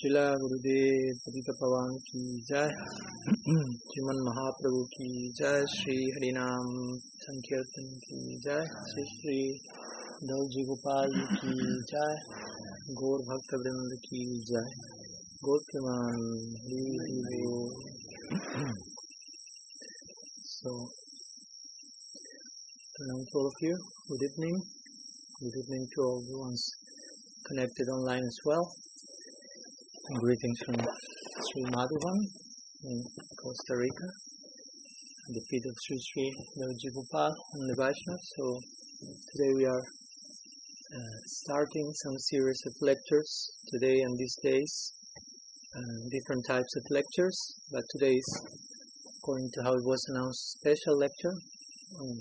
शिला गुरुदेव पतित पवन की जय श्रीमन महाप्रभु की जय श्री हरिनाम संकीर्तन की जय श्री श्री दौजी गोपाल की जय गौर भक्त वृंद की जय गौर। So, hello to all of you. Good evening. Good evening to all the ones connected online as well. Greetings from Sri Madhuvan in Costa Rica, the feet of Sri Sri Gopal and the Vaishnavas. So today we are uh, starting some series of lectures today and these days, uh, different types of lectures, but today is according to how it was announced, special lecture. Um,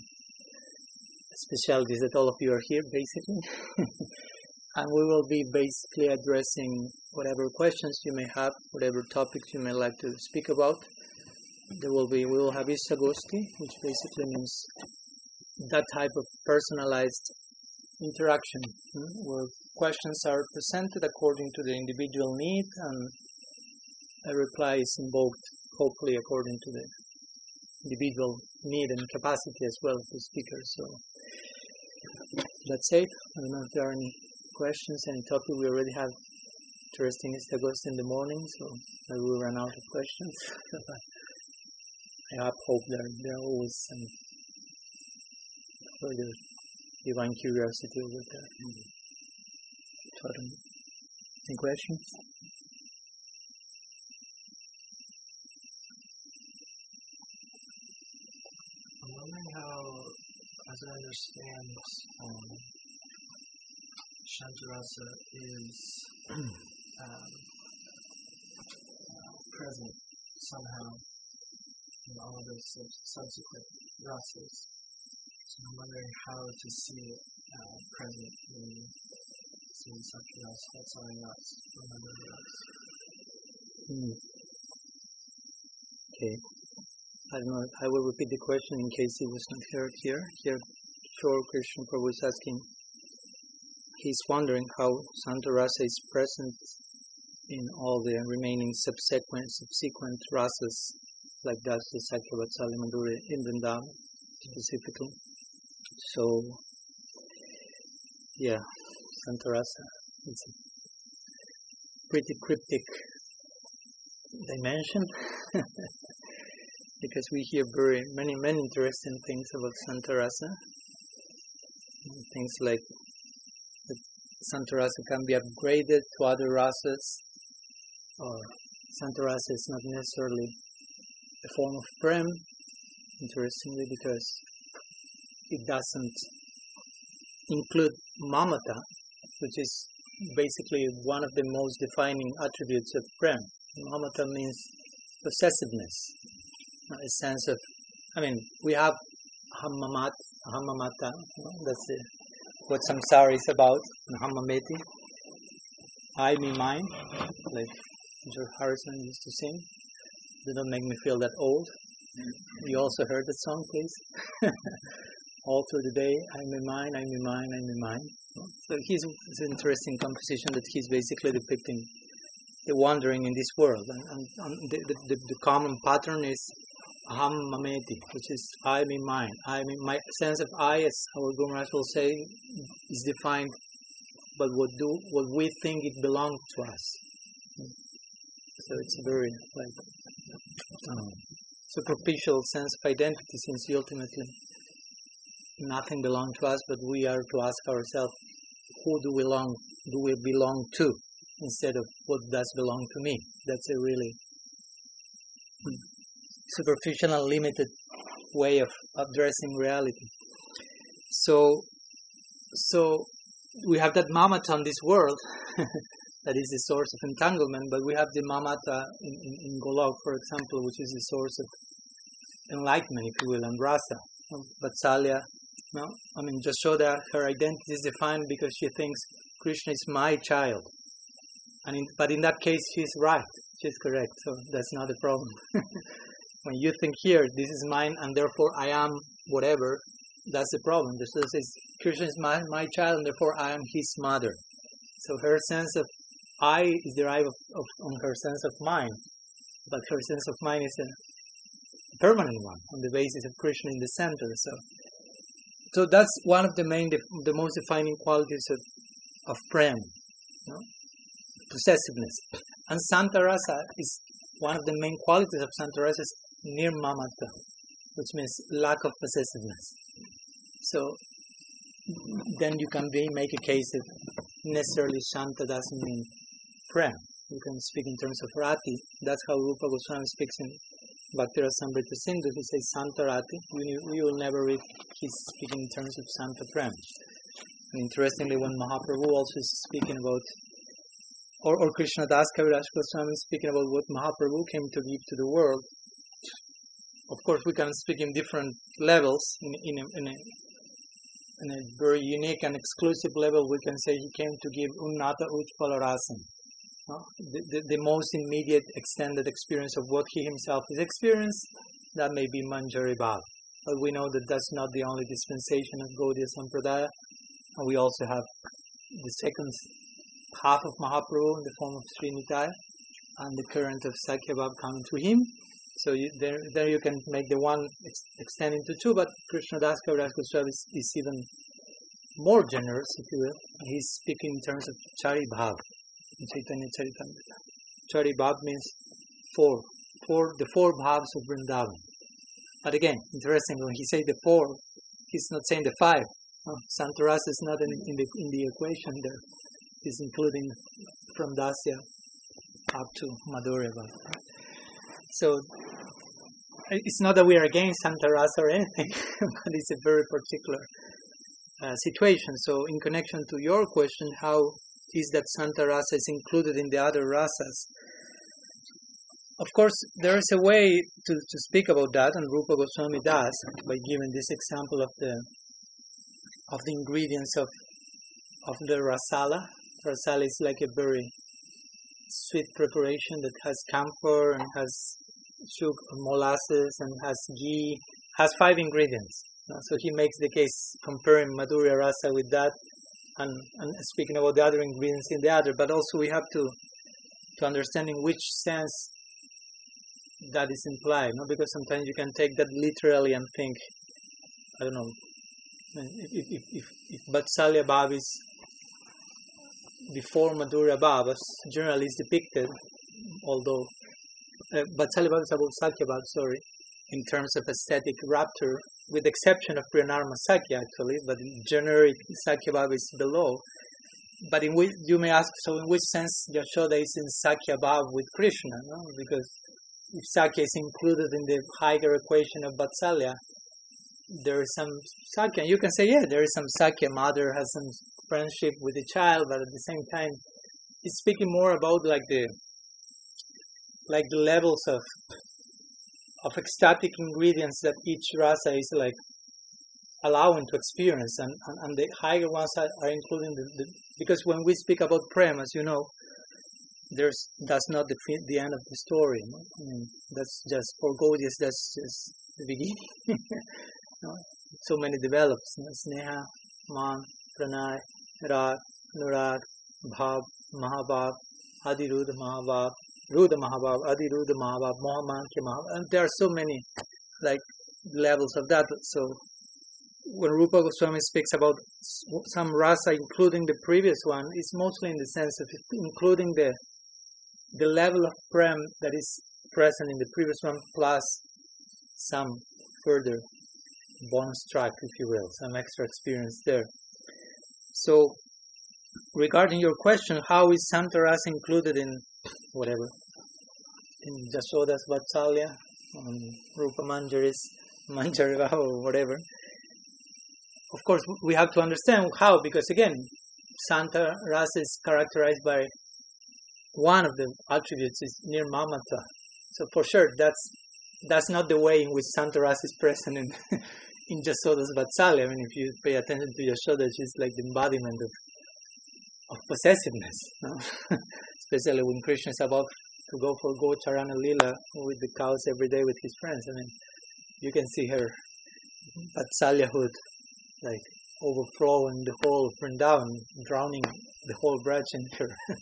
is that all of you are here basically. and we will be basically addressing whatever questions you may have, whatever topics you may like to speak about. There will be, we will have Istagosti, which basically means that type of personalized interaction, hmm, where questions are presented according to the individual need and a reply is invoked, hopefully according to the individual need and capacity as well of the speaker. So that's it. I don't know if there are any questions, any topic. We already have interesting Istagos in the morning, so I will run out of questions. I hope there there are always some further divine curiosity over there. I. Any questions? I'm wondering how, as I understand, um, Shantarasa is um, uh, present somehow in all of those sub- subsequent rasas. So I'm wondering how to see it uh, present in see Sakyas, Vatsalayas, remember else. Hmm. Okay. I don't know. I will repeat the question in case it was not heard here. Here, Shore Krishna Prabhu is asking. He's wondering how Santa Rasa is present in all the remaining subsequent subsequent rasas, like Dasa, Sakya, Vatsalya, Madhuri, in Vrindavan specifically. So, yeah, Santa Rasa. It's a pretty cryptic dimension because we hear very many many interesting things about Santa Rasa. Things like Santa Rasa can be upgraded to other rasas, or Santa Rasa is not necessarily a form of prem. Interestingly, because it doesn't include mamata, which is basically one of the most defining attributes of prem. Mamata means possessiveness, a sense of, I mean, we have you know, that's the, what samsara is about, and hamameti, I, me, mine, like George Harrison used to sing. They Do not make me feel that old. You also heard that song, please? All through the day, I, me, mine, I, me, mine, I, me, mine. So he's, it's an interesting composition that he's basically depicting the wandering in this world. And, and, and the, the, the, common pattern is aham mameti, which is I mean mine. I mean my sense of I, as our Guru Maharaj will say, is defined by what do what we think it belongs to us. So it's very like um, superficial sense of identity, since ultimately nothing belongs to us, but we are to ask ourselves, who do we belong? Do we belong to? instead of what does belong to me. That's a really superficial and limited way of addressing reality. So, so we have that mamata in this world that is the source of entanglement, but we have the mamata in, in, in Golok, for example, which is the source of enlightenment, if you will, and rasa. Vatsalya, no, I mean, Jashoda, her identity is defined because she thinks Krishna is my child. And in, but in that case, she's right. She's correct. So that's not a problem. when you think here, this is mine, and therefore I am whatever, that's the problem. The This says Krishna is my, my child, and therefore I am his mother. So her sense of I is derived of, of, on her sense of mind, but her sense of mind is a permanent one on the basis of Krishna in the center. So, so that's one of the main, the, the most defining qualities of, of prem, possessiveness. And Santarasa is one of the main qualities of Santarasa is nirmamata, which means lack of possessiveness. So then you can be, make a case that necessarily Shanta doesn't mean prem. You can speak in terms of rati. That's how Rupa Goswami speaks in Bhaktirasamrita Sindhu. He says Santa rati. You, you will never read he's speaking in terms of Santa prem. And interestingly, when Mahaprabhu also is speaking about, or, or Krishna Das Kaviraj Goswami is speaking about what Mahaprabhu came to give to the world, of course, we can speak in different levels. In, in, a, in, a, in a very unique and exclusive level, we can say he came to give Unnata Ujjvala Rasam, uh, the, the, the, most immediate extended experience of what he himself has experienced. That may be Manjari Bhav. But we know that that's not the only dispensation of Gaudiya Sampradaya. And we also have the second half of Mahaprabhu in the form of Srinitaya and the current of Sakya coming to him. So you, there, there you can make the one ex- extend into two, but Krishna Das Kaviraj Goswami is, is even more generous, if you will. He's speaking in terms of Chari Bhav in Chaitanya Charitamrita. Chari Bhav means four, four, the four bhavs of Vrindavan. But again, interesting when he says the four, he's not saying the five. No, Santarasa is not in, in, the in the equation there. He's including from Dasya up to Madhurya So it's not that we are against Santa Rasa or anything, but it's a very particular uh, situation. So, in connection to your question, how is that Santa Rasa is included in the other rasas? Of course, there is a way to, to speak about that, and Rupa Goswami does by giving this example of the of the ingredients of of the rasala. Rasala is like a very sweet preparation that has camphor and has sugar, molasses and has ghee, has five ingredients. Uh, so he makes the case comparing Madhurya Rasa with that and, and speaking about the other ingredients in the other, but also we have to to understand in which sense that is implied, no? because sometimes you can take that literally and think, I don't know, if, if, if, if Vatsalya Bhav is before Madhurya Bhav, as generally is depicted, although uh, Vatsalya Bhav is about Sakya Bhav, sorry, in terms of aesthetic rapture, with the exception of Priyanarma Sakya actually, but in generic Sakya Bhav is below. But in which you may ask, so in which sense Yashoda is in Sakya Bhav with Krishna? No? Because if Sakya is included in the higher equation of Vatsalya, there is some Sakya. You can say, yeah, there is some Sakya. Mother has some friendship with the child, but at the same time, it's speaking more about like the like the levels of of ecstatic ingredients that each rasa is like allowing to experience, and, and, and the higher ones are, are including the, the, because when we speak about prem, as you know, there's that's not the the end of the story. No? I mean, that's just for Gaudiya, that's just the beginning. no? So many develops: no? sneha, man, pranay, rag, nurag, bhav, mahabhav, adirudh mahabhav, Rudha Mahabhav, Adi Rudha Mahabhav, Mohamankhya Mahabhav, and there are so many like levels of that. So when Rupa Goswami speaks about some rasa, including the previous one, it's mostly in the sense of including the the level of prem that is present in the previous one, plus some further bonus track, if you will, some extra experience there. So regarding your question, how is Santaras included in whatever in Jashoda's Vatsalya, Rupa Manjaris, Manjariva, or whatever. Of course, we have to understand how, because again, Santa Rasa is characterized by one of the attributes is nirmamata. So for sure, that's that's not the way in which Santa Rasa is present in in Jashoda's Vatsalya. I mean, if you pay attention to Yashoda, she's like the embodiment of of possessiveness. No? especially when Krishna is about to go for Gocharana Lila with the cows every day with his friends. I mean, you can see her Vatsalyahood, like overflowing the whole Vrindavan, drowning the whole branch in her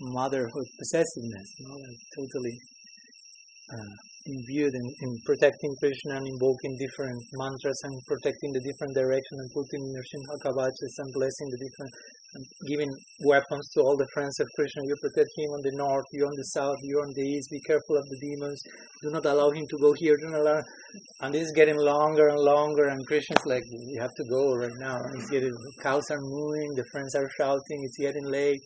motherhood possessiveness, you know, like totally uh, imbued in, in protecting Krishna and invoking different mantras and protecting the different direction and putting Nrsimha Kavachas and blessing the different giving weapons to all the friends of Krishna. You protect him on the north, you on the south, you on the east. Be careful of the demons. Do not allow him to go here. Do not allow. And this is getting longer and longer. And Krishna's like, you have to go right now. And it's getting. Cows are moving. The friends are shouting. It's getting late.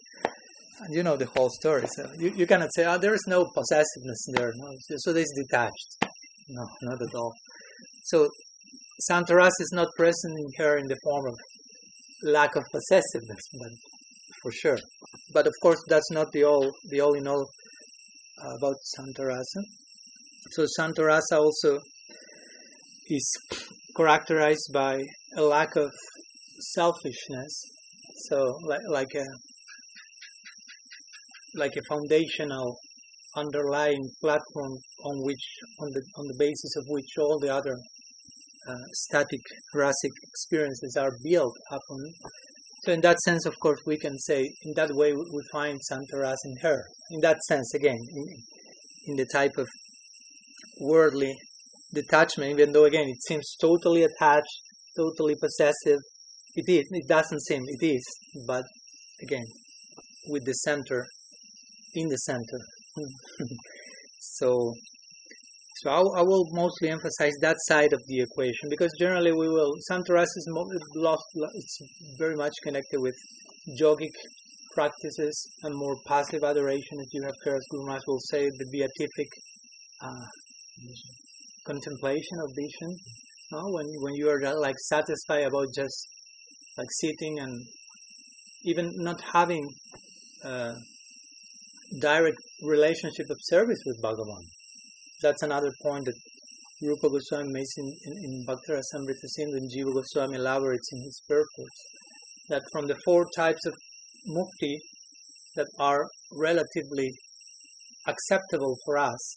And you know the whole story. So you, you cannot say, oh, there is no possessiveness there. No, so, it's detached. No, not at all. So Santarasa is not present in her in the form of lack of possessiveness, but for sure. But of course, that's not the all the all in all uh, about Santarasa. So Santarasa also is characterized by a lack of selfishness. So like like a like a foundational underlying platform on which on the on the basis of which all the other uh, static rasic experiences are built upon. So in that sense, of course, we can say in that way we find Santaras in her. In that sense, again, in, in the type of worldly detachment, even though again it seems totally attached, totally possessive. It is. It doesn't seem. It is. But again, with the center in the center. so, so I, I, will mostly emphasize that side of the equation because generally we will. Santaras is lost. It's very much connected with yogic practices and more passive adoration, as you have heard Guru Maharaj will say, the beatific uh, contemplation of vision. No? When when you are like satisfied about just like sitting and even not having. Uh, direct relationship of service with Bhagavan. That's another point that Rupa Goswami makes in, in, in Bhaktara Samrita Sindhu and Jiva Goswami elaborates in his purport. That from the four types of mukti that are relatively acceptable for us,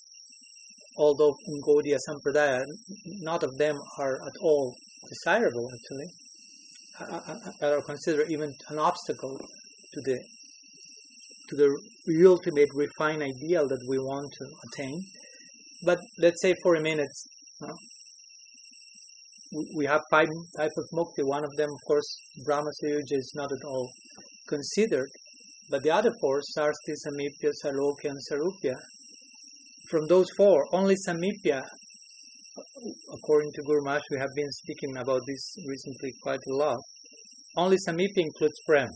although in Gaudiya Sampradaya, not of them are at all desirable actually, are considered even an obstacle to the to the ultimate refined ideal that we want to attain. But let's say for a minute, we have five types of mukti. One of them, of course, Brahma Sayuja is not at all considered. But the other four, Sarsti, Samipya, Salokya, and Sarupya, from those four, only Samipya, according to Guru we have been speaking about this recently quite a lot, only Samipya includes Prem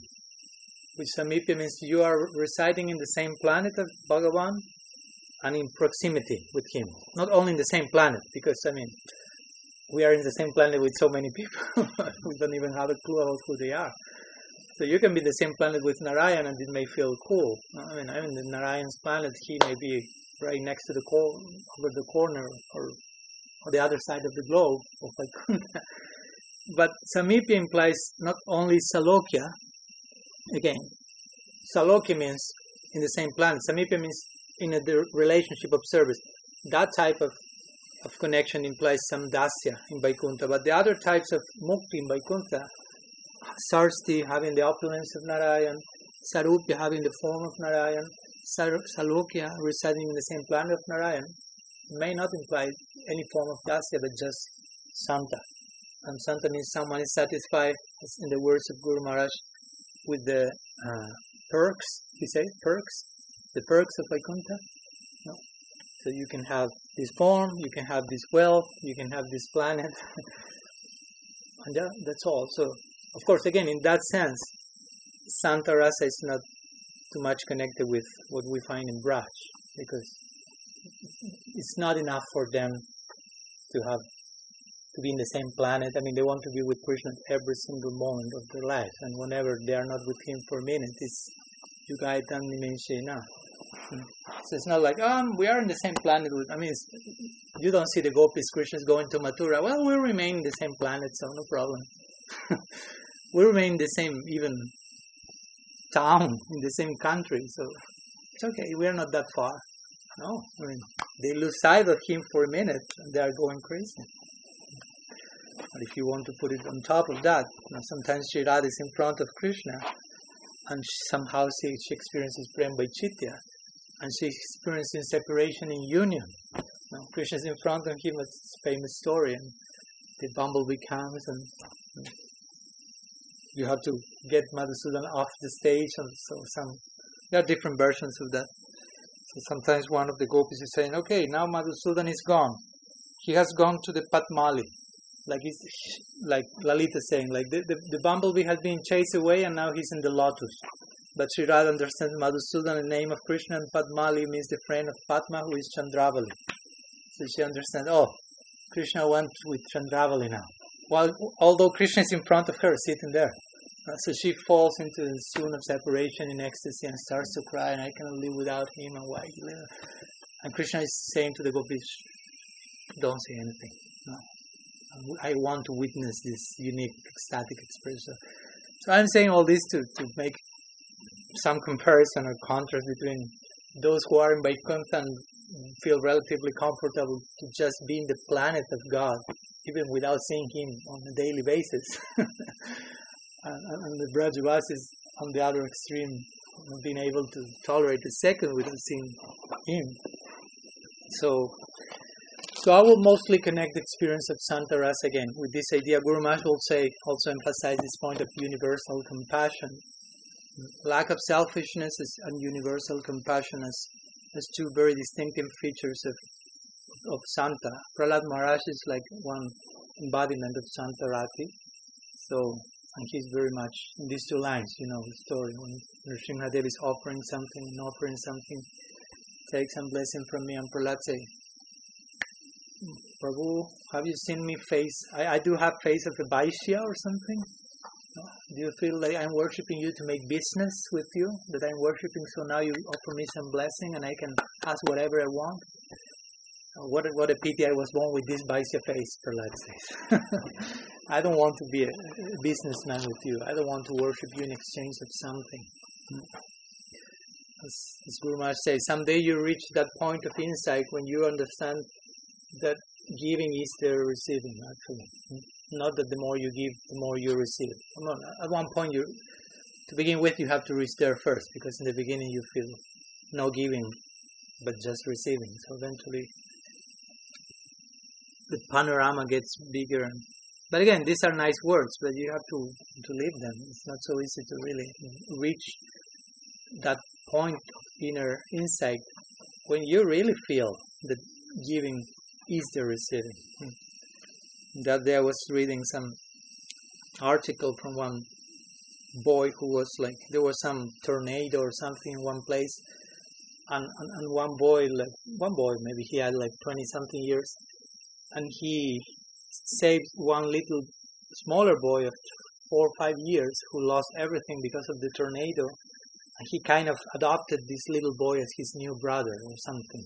which Samipya means you are residing in the same planet of Bhagavan and in proximity with him. Not only in the same planet, because I mean, we are in the same planet with so many people, we don't even have a clue about who they are. So you can be the same planet with Narayan and it may feel cool. I mean, I mean, the Narayan's planet, he may be right next to the cor- over the corner or, or the other side of the globe of but Samipya implies not only Salokya, Again, Salokya means in the same planet. Samipya means in a relationship of service. That type of, of connection implies some dasya in Vaikuntha. But the other types of mukti in Vaikuntha, Sarsti having the opulence of Narayan, Sarupya having the form of Narayan, Salokya residing in the same planet of Narayan, may not imply any form of dasya, but just Santa. And Santa means someone is satisfied, in the words of Guru Maharaj, with the uh, perks, you say perks, the perks of Vaikuntha. No? So you can have this form, you can have this wealth, you can have this planet, and that, that's all. So, of course, again, in that sense, Santa Rasa is not too much connected with what we find in Braj, because it's not enough for them to have to be in the same planet. I mean, they want to be with Krishna every single moment of their life, and whenever they are not with him for a minute, it's Yugayitam Nimeshena. Hmm. So it's not like, um, we are in the same planet. I mean, you don't see the gopis, Krishnas going to Mathura. Well, we remain in the same planet, so no problem. we remain in the same, even town, in the same country, so it's okay. We are not that far. No, I mean, they lose sight of him for a minute, and they are going crazy. But if you want to put it on top of that, you know, sometimes Sri is in front of Krishna, and somehow she, she experiences prem by chitya, and she experiences separation in union. Now, Krishna is in front of him, a famous story, and the bumblebee comes, and, and you have to get Madhusudan off the stage, and so some there are different versions of that. So sometimes one of the gopis is saying, "Okay, now Madhusudan is gone. He has gone to the Padmali." Like he's, like Lalita saying, like the, the, the bumblebee has been chased away and now he's in the lotus. But Sri Radha understands Madhusudan, the name of Krishna, and Padmali means the friend of Padma, who is Chandravali. So she understands, oh, Krishna went with Chandravali now. While, although Krishna is in front of her, sitting there. Uh, so she falls into the swoon of separation in ecstasy and starts to cry, and I cannot live without him, and why he live? And Krishna is saying to the gopis, don't say anything. No. I want to witness this unique ecstatic expression. So I'm saying all this to, to make some comparison or contrast between those who are in Vaikuntha and feel relatively comfortable to just be in the planet of God, even without seeing Him on a daily basis. and, and the Brajavasis on the other extreme, being able to tolerate a second without seeing Him. So, so I will mostly connect the experience of Santa Rasa again with this idea. Guru Maharaj will say, also emphasize this point of universal compassion. Lack of selfishness and universal compassion as, as two very distinctive features of, of Santa. Prahlad Maharaj is like one embodiment of Santa Rati. So, and he's very much in these two lines, you know, the story when Nrsimhadev is offering something and offering something, take some blessing from me, and Prahlad say, Prabhu, have you seen me face? I, I do have face of a Vaishya or something. Do you feel like I'm worshiping you to make business with you? That I'm worshiping, so now you offer me some blessing and I can ask whatever I want? Uh, what a, what a pity I was born with this Vaishya face, Prahlad says. I don't want to be a, businessman with you. I don't want to worship you in exchange of something. Hmm. As, as Guru Maharaj says, someday you reach that point of insight when you understand that giving is the receiving, actually. Not that the more you give, the more you receive. At one point, you to begin with, you have to reach there first, because in the beginning you feel no giving, but just receiving. So eventually, the panorama gets bigger. But again, these are nice words, but you have to to live them. It's not so easy to really reach that point of inner insight when you really feel that giving is the receiving. That day I was reading some article from one boy who was like there was some tornado or something in one place. And, and, and one boy like one boy maybe he had like 20 something years. And he saved one little smaller boy of four or five years who lost everything because of the tornado. And he kind of adopted this little boy as his new brother or something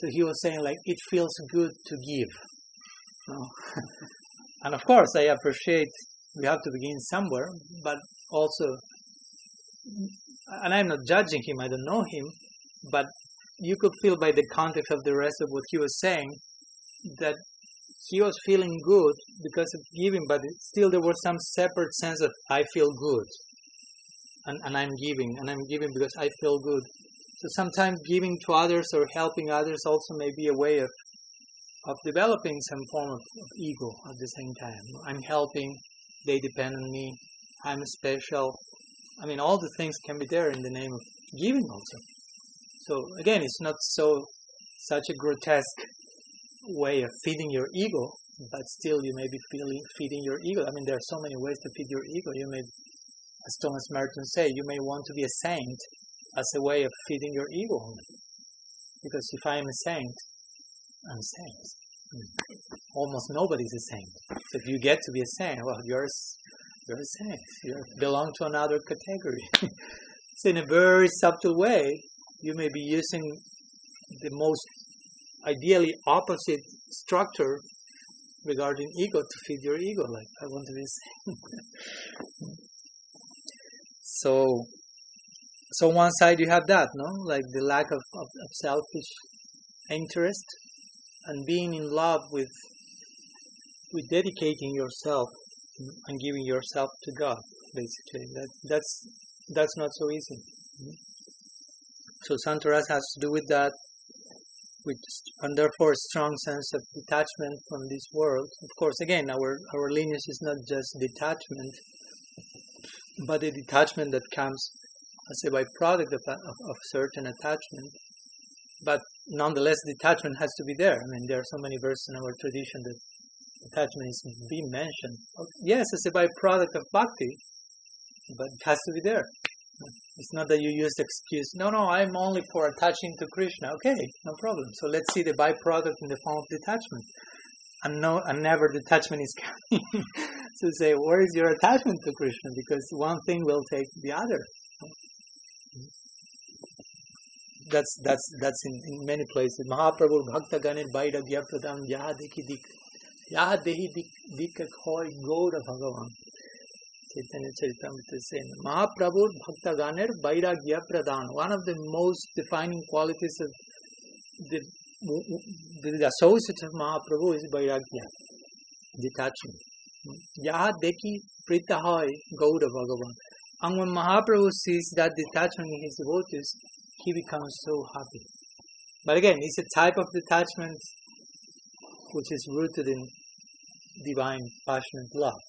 so he was saying like it feels good to give. and of course I appreciate we have to begin somewhere, but also and I'm not judging him, I don't know him, but you could feel by the context of the rest of what he was saying that he was feeling good because of giving, but still there was some separate sense of I feel good. And, and I'm giving, and I'm giving because I feel good. So sometimes giving to others or helping others also may be a way of of developing some form of, of ego at the same time. I'm helping, they depend on me, I'm special. I mean, all the things can be there in the name of giving also. So again, it's not so such a grotesque way of feeding your ego, but still you may be feeling feeding your ego. I mean, there are so many ways to feed your ego. You may, as Thomas Merton say, you may want to be a saint as a way of feeding your ego. Because if I am a saint, I'm a saint. Hmm. Almost nobody's a saint. So if you get to be a saint, well, you're you're a saint. You belong to another category. so in a very subtle way, you may be using the most ideally opposite structure regarding ego to feed your ego. Like I want to be a saint. so so one side you have that, no, like the lack of, of, of selfish interest and being in love with with dedicating yourself and giving yourself to God, basically. That that's that's not so easy. So Santaras has to do with that, with and therefore a strong sense of detachment from this world. Of course, again, our our lineage is not just detachment, but a detachment that comes as a byproduct of, of, of certain attachment. But nonetheless, detachment has to be there. I mean, there are so many verses in our tradition that attachment is being mentioned. Yes, it's a byproduct of bhakti, but it has to be there. It's not that you use the excuse, no, no, I'm only for attaching to Krishna. Okay, no problem. So let's see the byproduct in the form of detachment. And no, and never detachment is coming. so say, where is your attachment to Krishna? Because one thing will take the other. That's that's that's in, in many places. Mahaprabhu Bhakta Ganir Vairagya Pradhan Yaha Dekhi Dik Yaha Dehi Dik Hoy Gaura Bhagavan. Chaitanya Charitamrita is saying Mahaprabhu Bhakta Ganir Vairagya Pradhan. One of the most defining qualities of the the associates of Mahaprabhu is Vairagya, detachment. Yaha Dekhi Prita Hoy Gaura Bhagavan. And when Mahaprabhu sees that detachment in his devotees, he becomes so happy. But again, it's a type of detachment which is rooted in divine, passionate love.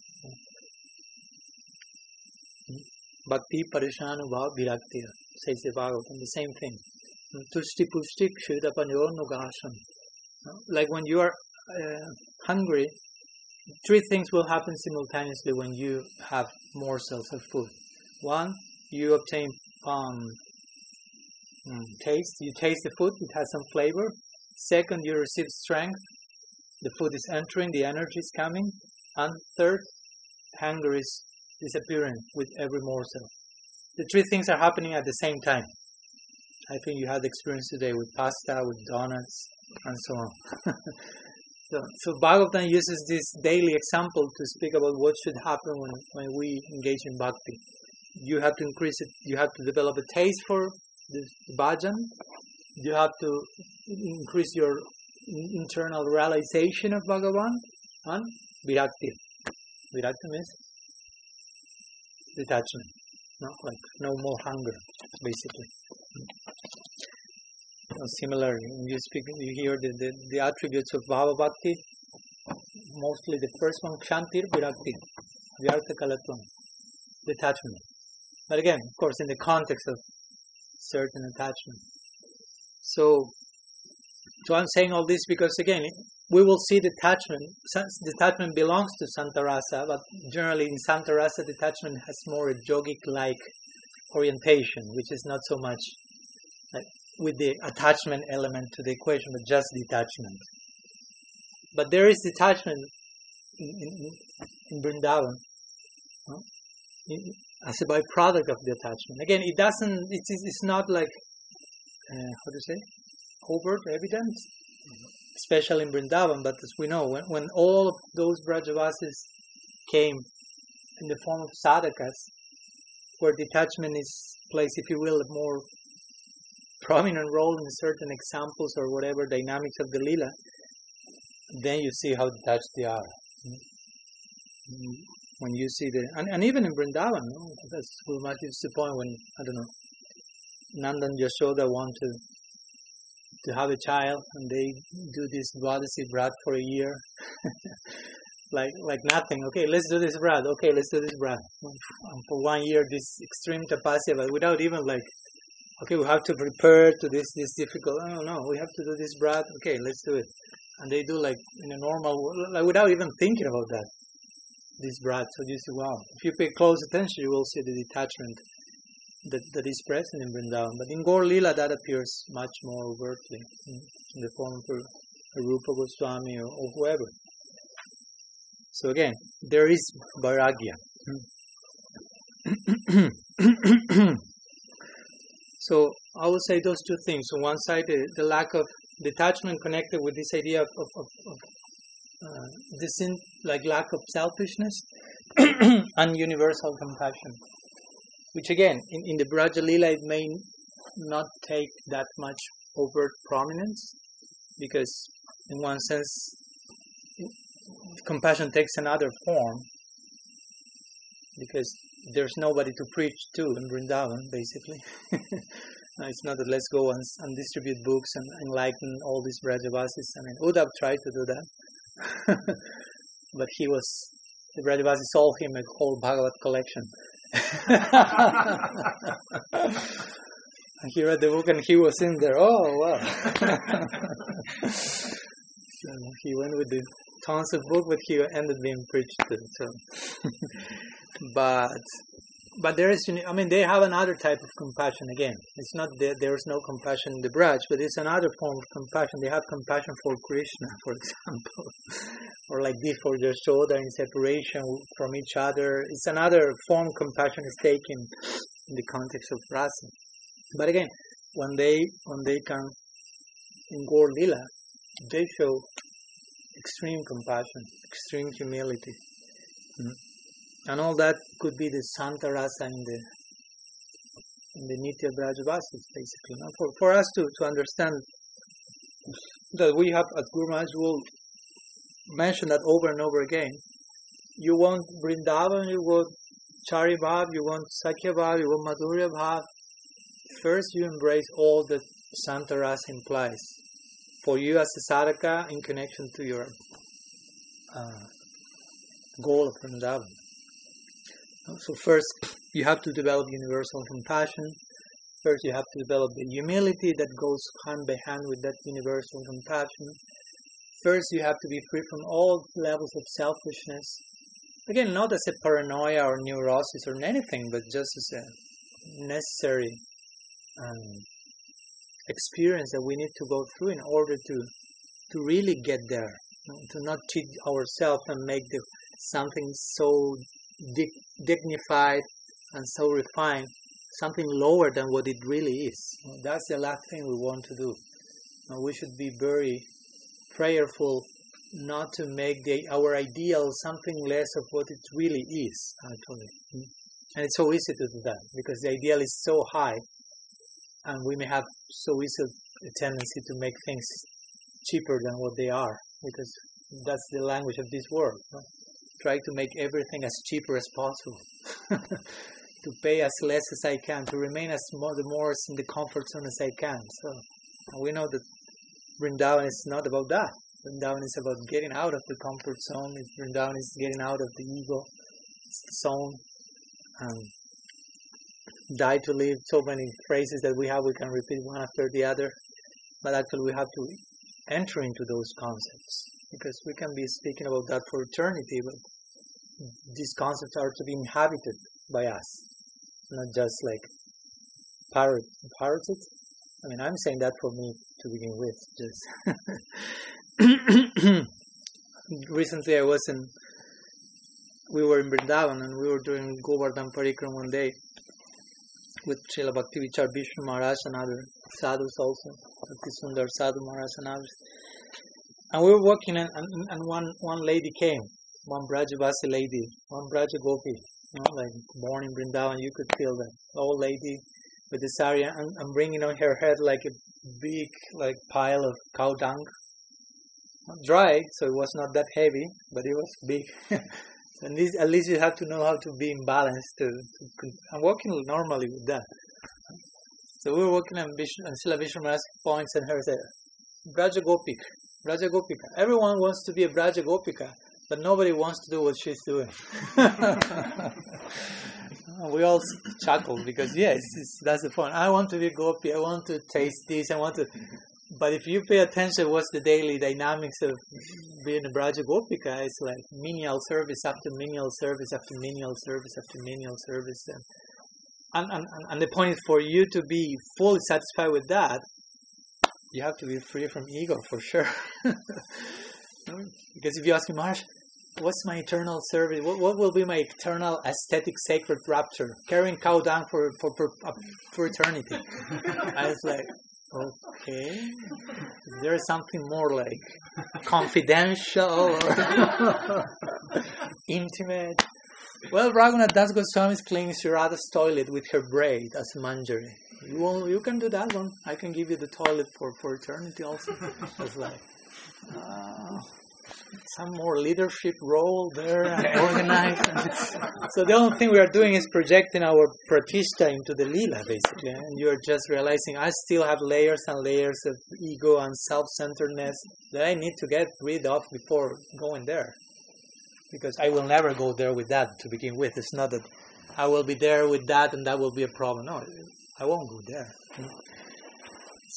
Bhakti Parishanubhav Viraktiya, says the Bhagavatam, the same thing. Like when you are uh, hungry, three things will happen simultaneously when you have morsels of food. One, you obtain um, mm, taste. You taste the food; it has some flavor. Second, you receive strength. The food is entering, the energy is coming. And third, hunger is disappearing with every morsel. The three things are happening at the same time. I think you had experience today with pasta, with donuts, and so on. so, so Bhagavatam uses this daily example to speak about what should happen when, when we engage in bhakti you have to increase it, you have to develop a taste for the bhajan, you have to increase your internal realization of Bhagavan, and virakti. Virakti means detachment, no? like no more hunger, basically. So similarly, you speak, you hear the, the, the attributes of Bhava Bhakti, mostly the first one, Kshantir Virakti, Vyartha Kalatvam, detachment. But again, of course, in the context of certain attachment. So, so I'm saying all this because again, we will see detachment. Detachment belongs to Santarasa, but generally in Santarasa, detachment has more a yogic-like orientation, which is not so much like with the attachment element to the equation, but just detachment. But there is detachment in, in, in Vrindavan. In, as a byproduct of the attachment. Again, it doesn't, it's, it's not like, uh, how you say, overt evidence, especially in Vrindavan, but as we know, when, when all of those Brajavasis came in the form of sadhakas, where detachment is plays, if you will, a more prominent role in certain examples or whatever dynamics of the lila, then you see how detached they are when you see the and, and even in Vrindavan, no? that's is the point when I don't know Nandan Yashoda want to to have a child and they do this Dwadasi Brat for a year. like like nothing. Okay, let's do this Brat. Okay, let's do this Brat. And for one year this extreme tapasya, but without even like okay, we have to prepare to this this difficult. Oh no, we have to do this Brat. Okay, let's do it. And they do like in a normal like without even thinking about that this brat. So you see, wow, if you pay close attention, you will see the detachment that, that is present in Vrindavan. But in Gaur Lila, that appears much more overtly in, in the form of a, Rupa Goswami or, or whoever. So again, there is vairagya. so I would say those two things. On one side, the, the lack of detachment connected with this idea of, of, of uh, this in like lack of selfishness and universal compassion which again in, in the Braja Lila it may not take that much overt prominence because in one sense compassion takes another form because there's nobody to preach to in Vrindavan, basically. it's not that let's go and, and, distribute books and enlighten all these Brajavasis. I mean, Uddhav tried to do that, but he was, Brajavasis sold him a whole Bhagavat collection. he read the book and he was in there. Oh, wow. so he went with the tons of book, but he ended being preached to. So, but but there is, I mean, they have another type of compassion again. It's not that there is no compassion in the Braj, but it's another form of compassion. They have compassion for Krishna, for example, or like this for their shoulder in separation from each other. It's another form compassion is taken in the context of rasa. But again, when they when they come in Gaur Lila, they show extreme compassion, extreme humility. Mm-hmm and all that could be the Santa Rasa in the in the Nitya Brajavasis, basically. Now, for, for us to, to understand that we have, at Guru Maharaj will mention that over and over again. You want Vrindavan, you want Chari Bhav, you want Sakya Bhav, you want Madhurya Bhav. First, you embrace all that Santa Rasa implies for you as a sadhaka in connection to your uh, goal of Vrindavan. So first, you have to develop universal compassion. First, you have to develop the humility that goes hand by hand with that universal compassion. First, you have to be free from all levels of selfishness. Again, not as a paranoia or neurosis or anything, but just as a necessary um, experience that we need to go through in order to to really get there, to not cheat ourselves and make the, something so dignified and so refined, something lower than what it really is. That's the last thing we want to do. We should be very prayerful not to make the, our ideal something less of what it really is, actually. Mm-hmm. And it's so easy to do that because the ideal is so high, and we may have so easy a tendency to make things cheaper than what they are because that's the language of this world try to make everything as cheaper as possible, to pay as less as I can, to remain as more, the more in the comfort zone as I can. So we know that Vrindavan is not about that. Vrindavan is about getting out of the comfort zone. Vrindavan is getting out of the ego zone. Um, die to live. So many phrases that we have, we can repeat one after the other. But actually, we have to enter into those concepts because we can be speaking about that for eternity, but Mm-hmm. these concepts are to be inhabited by us, not just like parrot, parroted. I mean, I'm saying that for me to begin with. Just recently, I was in. We were in Vrindavan and we were doing Govardhan Parikram one day with Srila Bhakti Vichar Vishnu Maharaj and other sadhus also, Bhakti Sadhu Maharaj and others. And we were walking and, and, and one, one lady came one Brajavasi lady, one Braja Gopi, you know, like born in Vrindavan, you could feel that old lady with the sari and, and bringing on her head like a big like pile of cow dung. Dry, so it was not that heavy, but it was big. and this, at least you have to know how to be in balance to, to I'm walking normally with that. So we were walking and, Vishnu, and Srila points and her said, Braja Gopika, Braja Gopika. Everyone wants to be a Braja Gopika but nobody wants to do what she's doing. we all chuckle because yes, that's the point. I want to be gopi. I want to taste this. I want to. But if you pay attention, what's the daily dynamics of being a Braja Gopika? It's like menial service after menial service after menial service after menial service, and, and, and, and the point is for you to be fully satisfied with that, you have to be free from ego for sure. because if you ask me, Marsh, what's my eternal service? What, what will be my eternal aesthetic sacred rapture? Carrying cow down for for for, uh, for eternity. I was like, okay, there is something more like confidential, intimate. Well, Raghunath Das Goswami is cleaning Shirada's toilet with her braid as manjari. You, you can do that one. I can give you the toilet for, for eternity also. It's like, uh, some more leadership role there and organize. so the only thing we are doing is projecting our pratishta into the lila, basically. And you are just realizing I still have layers and layers of ego and self-centeredness that I need to get rid of before going there. Because I will never go there with that to begin with. It's not that I will be there with that and that will be a problem. No, I won't go there.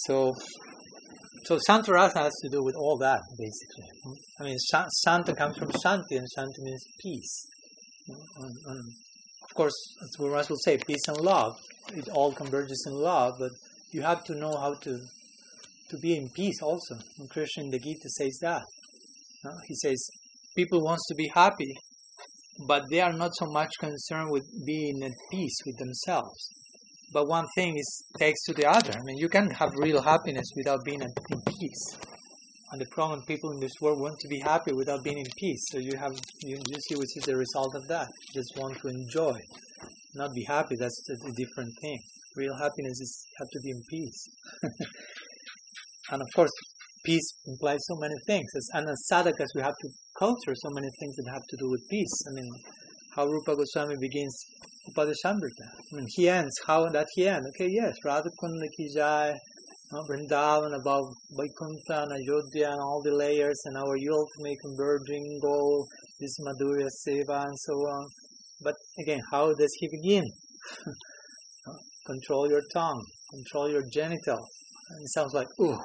So so Santarasa has to do with all that, basically. I mean, Santa comes from Shanti, and Shanti means peace. And, and of course, as Guru will say, peace and love. It all converges in love, but you have to know how to to be in peace also. And Krishna in the Gita says that. Uh, he says, people wants to be happy, but they are not so much concerned with being at peace with themselves but one thing is takes to the other. I mean, you can have real happiness without being in peace. And the problem people in this world want to be happy without being in peace. So you have you, you see which is the result of that. Just want to enjoy, not be happy. That's a, a different thing. Real happiness is have to be in peace. and of course, peace implies so many things. As, and as sadhakas, we have to culture so many things that have to do with peace. I mean, how Rupa Goswami begins Upadeshamrita. I mean, he ends, how that he ends? Okay, yes, Radha Kunda ki Vrindavan, about Vaikuntha and Ayodhya and all the layers and our ultimate converging goal, this Madhurya Seva and so on. But again, how does he begin? control your tongue, control your genitals. And it sounds like, ooh,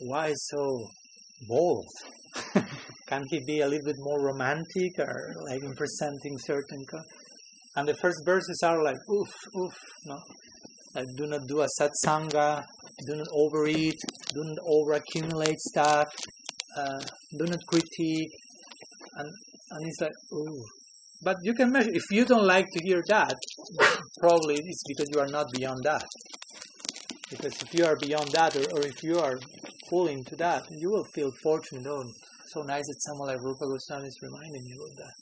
why so bold? Can he be a little bit more romantic or like in presenting certain and the first verses are like, oof, oof, no? Like, do not do a satsanga, do not overeat, do not overaccumulate stuff, uh, do not critique. And, and it's like, ooh. But you can measure, if you don't like to hear that, probably it's because you are not beyond that. Because if you are beyond that, or, or if you are full into that, you will feel fortunate. Oh, so nice that someone like Rupa Goswami is reminding you of that.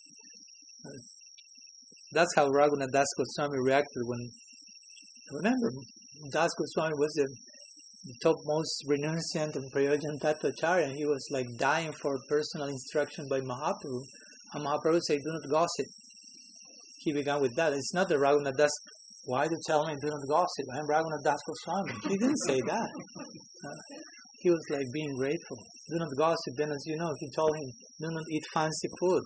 That's how Raghunath Das Goswami reacted when, remember, Das Goswami was the topmost renunciant and Prayojan Tattvacharya, and he was like dying for personal instruction by Mahaprabhu. And Mahaprabhu said, do not gossip. He began with that. It's not the Raghunath Das, why do you tell me do not gossip? I am Raghunath Das Goswami. He didn't say that. Uh, he was like being grateful. Do not gossip. Then as you know, he told him, do not eat fancy food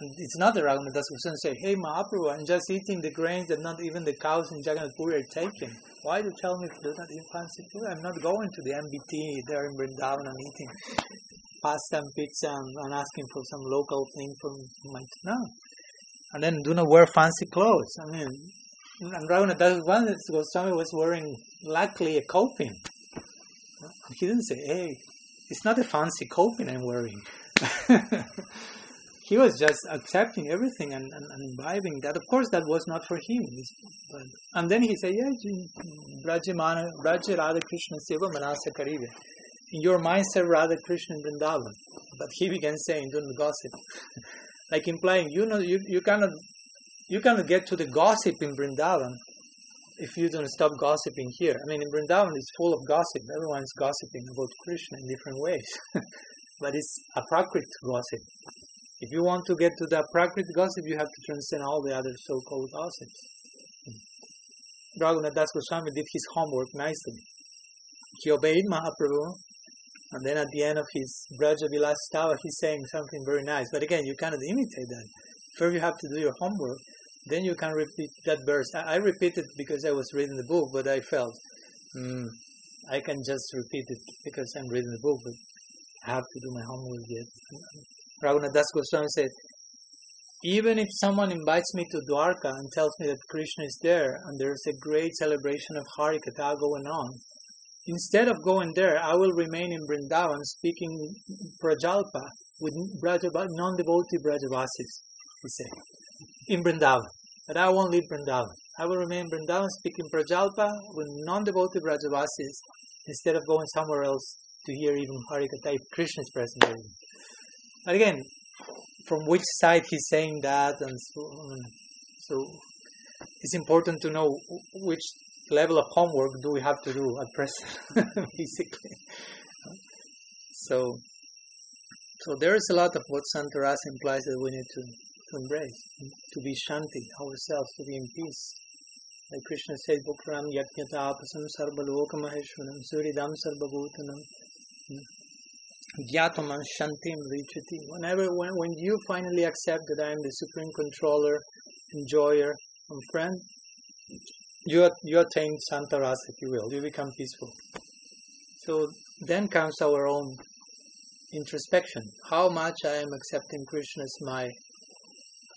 it's not the Raghunath Das Goswami say, hey Mahaprabhu, I'm just eating the grains that not even the cows in Jagannath Puri are taking. Why do you tell me to do fancy food? I'm not going to the MVT there in Vrindavan and eating pasta and pizza and, and asking for some local thing from my no. And then do not wear fancy clothes. I mean, and Raghunath Das Goswami was wearing luckily a kopin. He didn't say, hey, it's not a fancy kopin I'm wearing. he was just accepting everything and, and, and imbibing that. Of course, that was not for him. But, and then he said, yeah, Brajamana, Braja Radha Krishna Seva Manasa Karive. In your mind, serve Radha Krishna Vrindavan. But he began saying, don't gossip. like implying, you know, you, you cannot you cannot get to the gossip in Vrindavan if you don't stop gossiping here. I mean, in Vrindavan, it's full of gossip. Everyone's gossiping about Krishna in different ways. but it's a prakrit gossip. If you want to get to the prakrit gossip, you have to transcend all the other so-called gossips. Raghunath Das Goswami did his homework nicely. He obeyed Mahaprabhu, and then at the end of his Braja Vilas Stava, he's saying something very nice. But again, you cannot imitate that. First, you have to do your homework, then you can repeat that verse. I, I it because I was reading the book, but I felt mm, I can just repeat it because I'm reading the book, but I have to do my homework yet. Raghunath Das Goswami said, even if someone invites me to Dwarka and tells me that Krishna is there and there's a great celebration of Harikatha going on, instead of going there, I will remain in Vrindavan speaking Prajalpa with non-devotee Brajavasis, he said, in Vrindavan. But I won't leave Vrindavan. I will remain in Vrindavan speaking Prajalpa with non-devotee Brajavasis instead of going somewhere else to hear even Harikatha if Krishna is present but again, from which side he's saying that, and so on. So it's important to know which level of homework do we have to do at present, basically. So So there is a lot of what Santarasa implies that we need to, to embrace, to be shanti ourselves, to be in peace. Like Krishna said, Bukram yakyatapasam sarvalokamaheshwaram suridam sarvabhutanam hmm. Gyatamam Shantim Vichati. Whenever when, when you finally accept that I am the supreme controller, enjoyer, and friend, you you attain Santaras, if you will. You become peaceful. So then comes our own introspection. How much I am accepting Krishna as my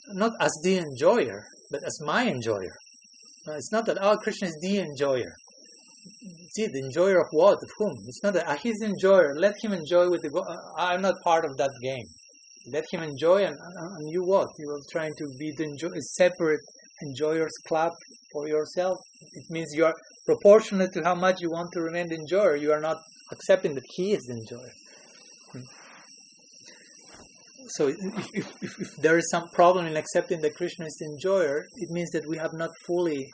not as the enjoyer, but as my enjoyer. It's not that oh Krishna is the enjoyer the enjoyer of what? Of whom? It's not that ah, uh, he's the enjoyer. Let him enjoy with the go- i'm not part of that game. Let him enjoy and, uh, and you what? You are trying to be the enjoy- separate enjoyers club for yourself? It means you are proportionate to how much you want to remain the enjoyer. You are not accepting that he is the enjoyer. Hmm. So if, if, if, if there is some problem in accepting that krishna is the enjoyer it means that we have not fully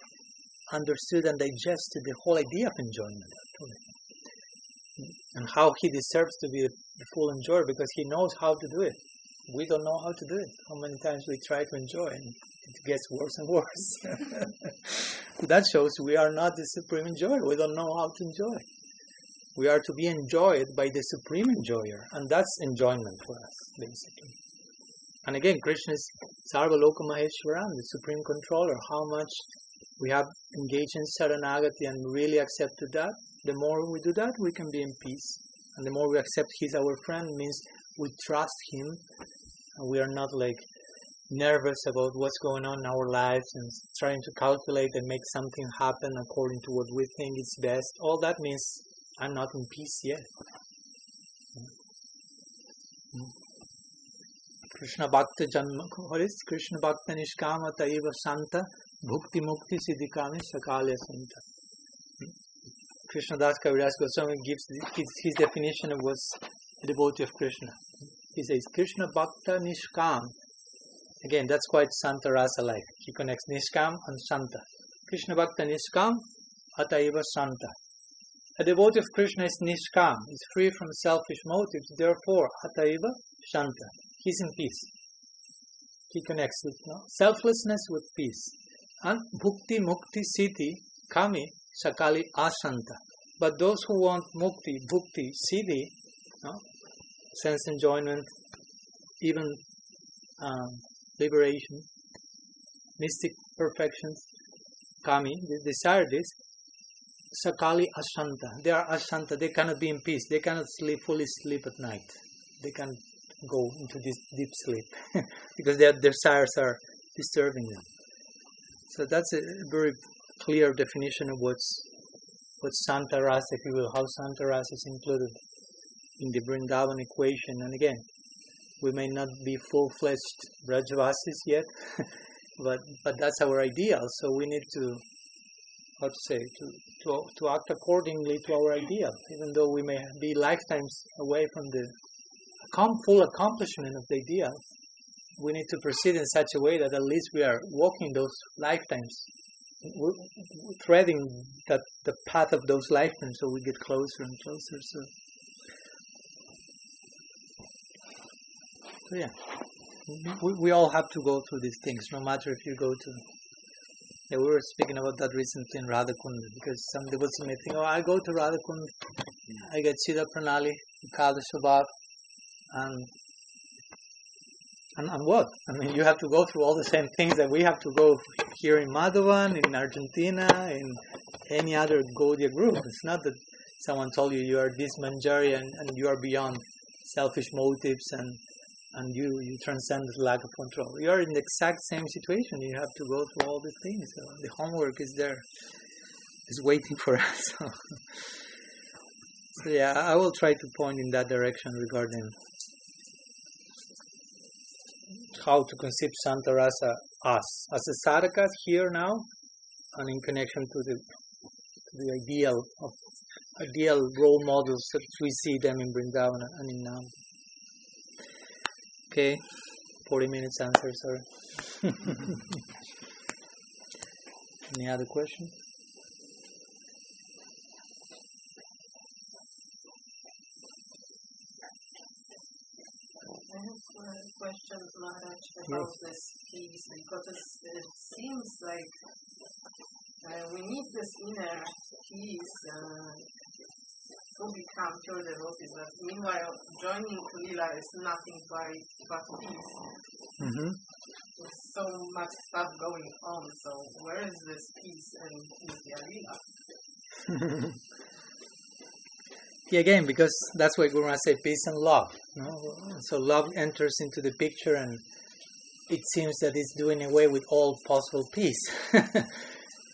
understood and digested the whole idea of enjoyment and how he deserves to be the full enjoyer because he knows how to do it. We don't know how to do it. How many times we try to enjoy and it gets worse and worse. that shows we are not the supreme enjoyer. We don't know how to enjoy. We are to be enjoyed by the supreme enjoyer, and that's enjoyment for us, basically. And again, Krishna is Sarvaloka Maheshwaram, the supreme controller. How much we have engaged in Saranagati and really accepted that, the more we do that, we can be in peace. And the more we accept He's our friend, means we trust Him and we are not like nervous about what's going on in our lives and trying to calculate and make something happen according to what we think is best. All that means I'm not in peace yet. Krishna Bhakta Janma, what is Krishna Bhakta Nishkama Taiva Santa Bhukti Mukti Siddhikami Sakalya Santa. Krishna Das Kaviraj Goswami gives his, definition of devotee of Krishna. He says Krishna Bhakta Nishkam. Again, that's quite Santa Rasa like. He connects Nishkam and Santa. Krishna Bhakta Nishkam Ataiva Santa. A devotee of Krishna is Nishkam, is free from selfish motives, therefore Ataiva Shanta. He's in peace. He connects with no? selflessness with peace. And Bhukti Mukti Siddhi Kami Sakali Asanta. But those who want Mukti, Bhukti, Siddhi, no? sense enjoyment, even um, liberation, mystic perfections, Kami, they desire this, Sakali asanta. They are asanta, They cannot be in peace. They cannot sleep fully sleep at night. They can go into this deep sleep because their desires are disturbing them. So that's a very clear definition of what's what's Santa Rasa, if you will, how Santa Rasa is included in the Vrindavan equation. And again, we may not be full-fledged Brajavasis yet, but but that's our ideal. So we need to how to say to, to to act accordingly to our ideal, even though we may be lifetimes away from the full accomplishment of the ideal. We need to proceed in such a way that at least we are walking those lifetimes, threading that the path of those lifetimes, so we get closer and closer. So, so yeah, we, we all have to go through these things, no matter if you go to yeah, we were speaking about that recently in Radhakund because some devotees may think, oh, I go to Radhakund, I get Siddha Pranali, Kadashabhav, and, and and what? I mean, you have to go through all the same things that we have to go here in Madhuvan, in Argentina, in any other Gaudiya group. It's not that someone told you you are this Manjari and, and you are beyond selfish motives and and you, you transcend the lack of control. You are in the exact same situation. You have to go through all the things. So the homework is there, is waiting for us. so yeah, I will try to point in that direction regarding how to conceive Santa Rasa us as a sadhakas here now, and in connection to the to the ideal of ideal role models that we see them in Vrindavan and in Nam. Okay, 40 minutes answer, sorry. Any other question? About this peace because it seems like uh, we need this inner peace uh, to become pure devotees. But meanwhile, joining to Lila is nothing but, but peace. hmm There's so much stuff going on. So where is this peace and Nitya Lila? Yeah, again, because that's why Guru said peace and love. No? So love enters into the picture, and it seems that it's doing away with all possible peace.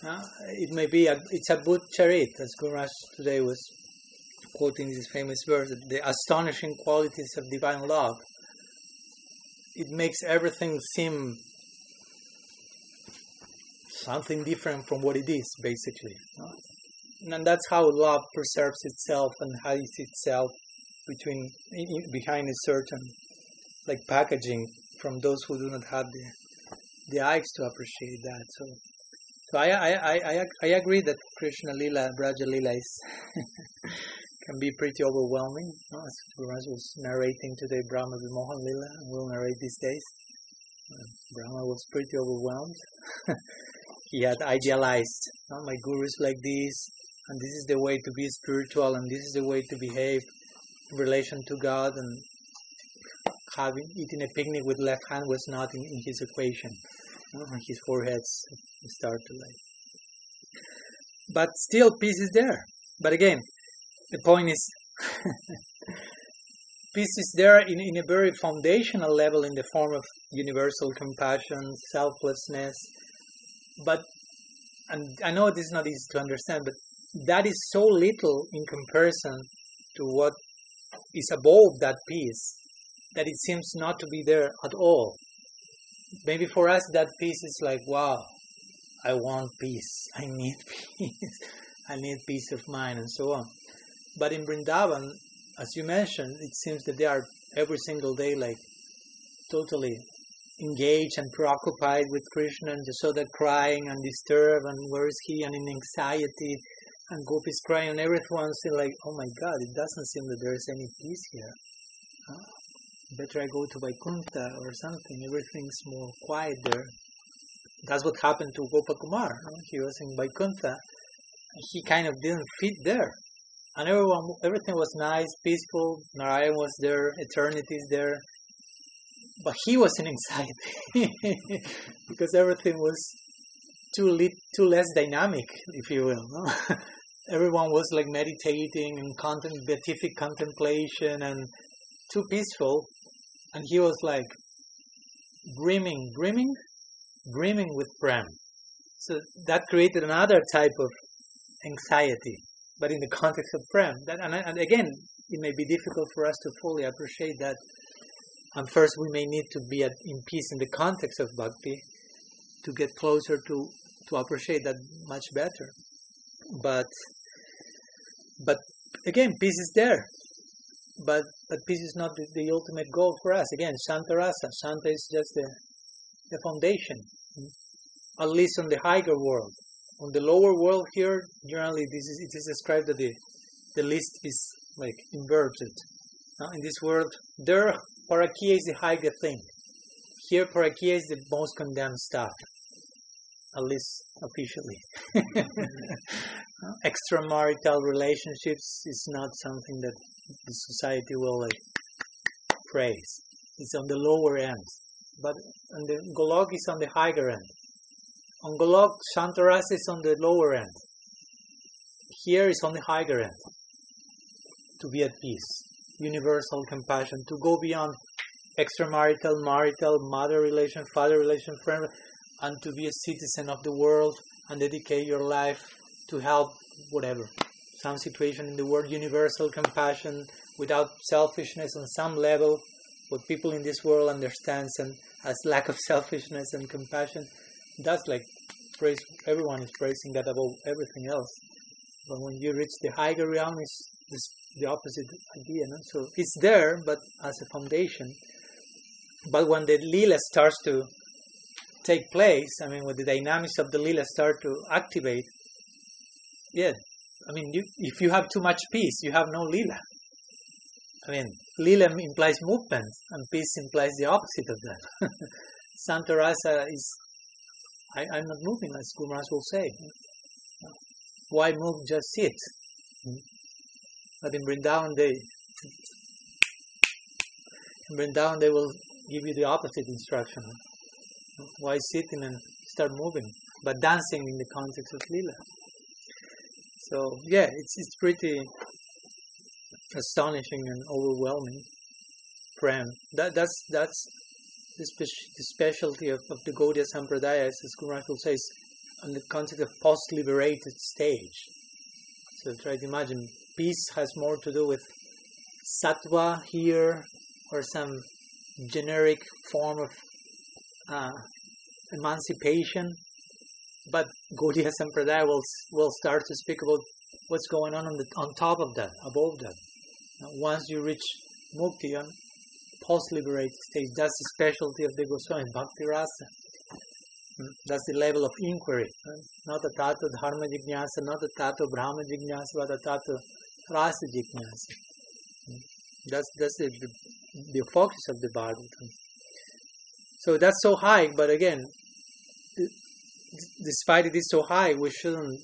Uh, it may be a, it's a good charit, as Guru Maharaj today was quoting this famous verse, the astonishing qualities of divine love. It makes everything seem something different from what it is, basically. And that's how love preserves itself and hides itself between in, in- behind a certain like packaging from those who do not have the the eyes to appreciate that. So, so I I, I, I, agree that Krishna Lila, Braja Lila is can be pretty overwhelming. As Guruji was narrating today, Brahma Vimohan Lila, will narrate these days. Uh, Brahma was pretty overwhelmed. he had idealized, "Oh, my guru is like this, and this is the way to be spiritual, and this is the way to behave in relation to God, and having eating a picnic with left hand was not in, in his equation. his forehead started to like. But still, peace is there. But again, the point is, peace is there in, in a very foundational level in the form of universal compassion, selflessness. But, and I know this is not easy to understand, but that is so little in comparison to what is above that peace that it seems not to be there at all. Maybe for us, that peace is like, wow, I want peace. I need peace. I need peace of mind, and so on. But in Vrindavan, as you mentioned, it seems that they are every single day like totally engaged and preoccupied with Krishna, and so they're crying and disturbed, and where is he, and in anxiety, and Gopi's crying, and everyone's like, oh my God, it doesn't seem that there is any peace here. Huh? Better I go to Vaikuntha or something. Everything's more quiet there. That's what happened to Gopakumar. no? He was in Vaikuntha. He kind of didn't fit there. And everyone, everything was nice, peaceful. Narayan was there, eternity is there. But he was in anxiety because everything was too lit, too less dynamic, if you will. No? Everyone was like meditating and content, beatific contemplation and too peaceful. And he was like brimming, brimming, brimming with prem. So that created another type of anxiety, but in the context of prem. That, and, and again, it may be difficult for us to fully appreciate that. And first, we may need to be at, in peace in the context of bhakti to get closer to to appreciate that much better. But but again, peace is there. But but peace is not the, the ultimate goal for us. Again, Shanta Rasa. Shanta is just the the foundation. At least on the higher world. On the lower world here, generally this is it is described that the the list is like inverted. Uh, in this world, there parakia is the higher thing. Here, parakia is the most condemned stuff, at least officially. Extramarital relationships is not something that the society will like praise. It's on the lower end, but on the Golok is on the higher end. On Golok, Shantaras is on the lower end. Here is on the higher end. To be at peace, universal compassion, to go beyond extramarital, marital, mother relation, father relation, friend, and to be a citizen of the world and dedicate your life to help whatever some situation in the world. Universal compassion without selfishness on some level, what people in this world understands and as lack of selfishness and compassion. That's like praise. Everyone is praising that above everything else. But when you reach the higher realm, it's this, the opposite idea. No? So it's there, but as a foundation. But when the lila starts to take place, I mean, when the dynamics of the lila start to activate, yeah, I mean, you, if you have too much peace, you have no lila. I mean, lila implies movement, and peace implies the opposite of that. Santa Rasa is, I, am not moving, as Guru will say. Why move? Just sit. But in Vrindavan, they in Vrindavan they will give you the opposite instruction. Why sitting and start moving? But dancing in the context of lila. So yeah, it's it's pretty astonishing and overwhelming. Prem. That that's that's the, spe- the specialty of, of the Gaudiya Sampradaya, as Guru says, on the concept of post-liberated stage. So try to imagine peace has more to do with sattva here or some generic form of uh, emancipation, but Gaudiya Sampradaya will, will start to speak about what's going on on, the, on top of that, above that. Now, once you reach mukti, on post-liberated stage, that's the specialty of the Goswami, Bhakti Rasa. Hmm, that's the level of inquiry, not the tato dharma jignasa, not the tato brahma jignasa, but the tato rasa jignasa. Hmm, that's that's the, the, the focus of the Bhagavatam. So that's so high, but again, despite it is so high, we shouldn't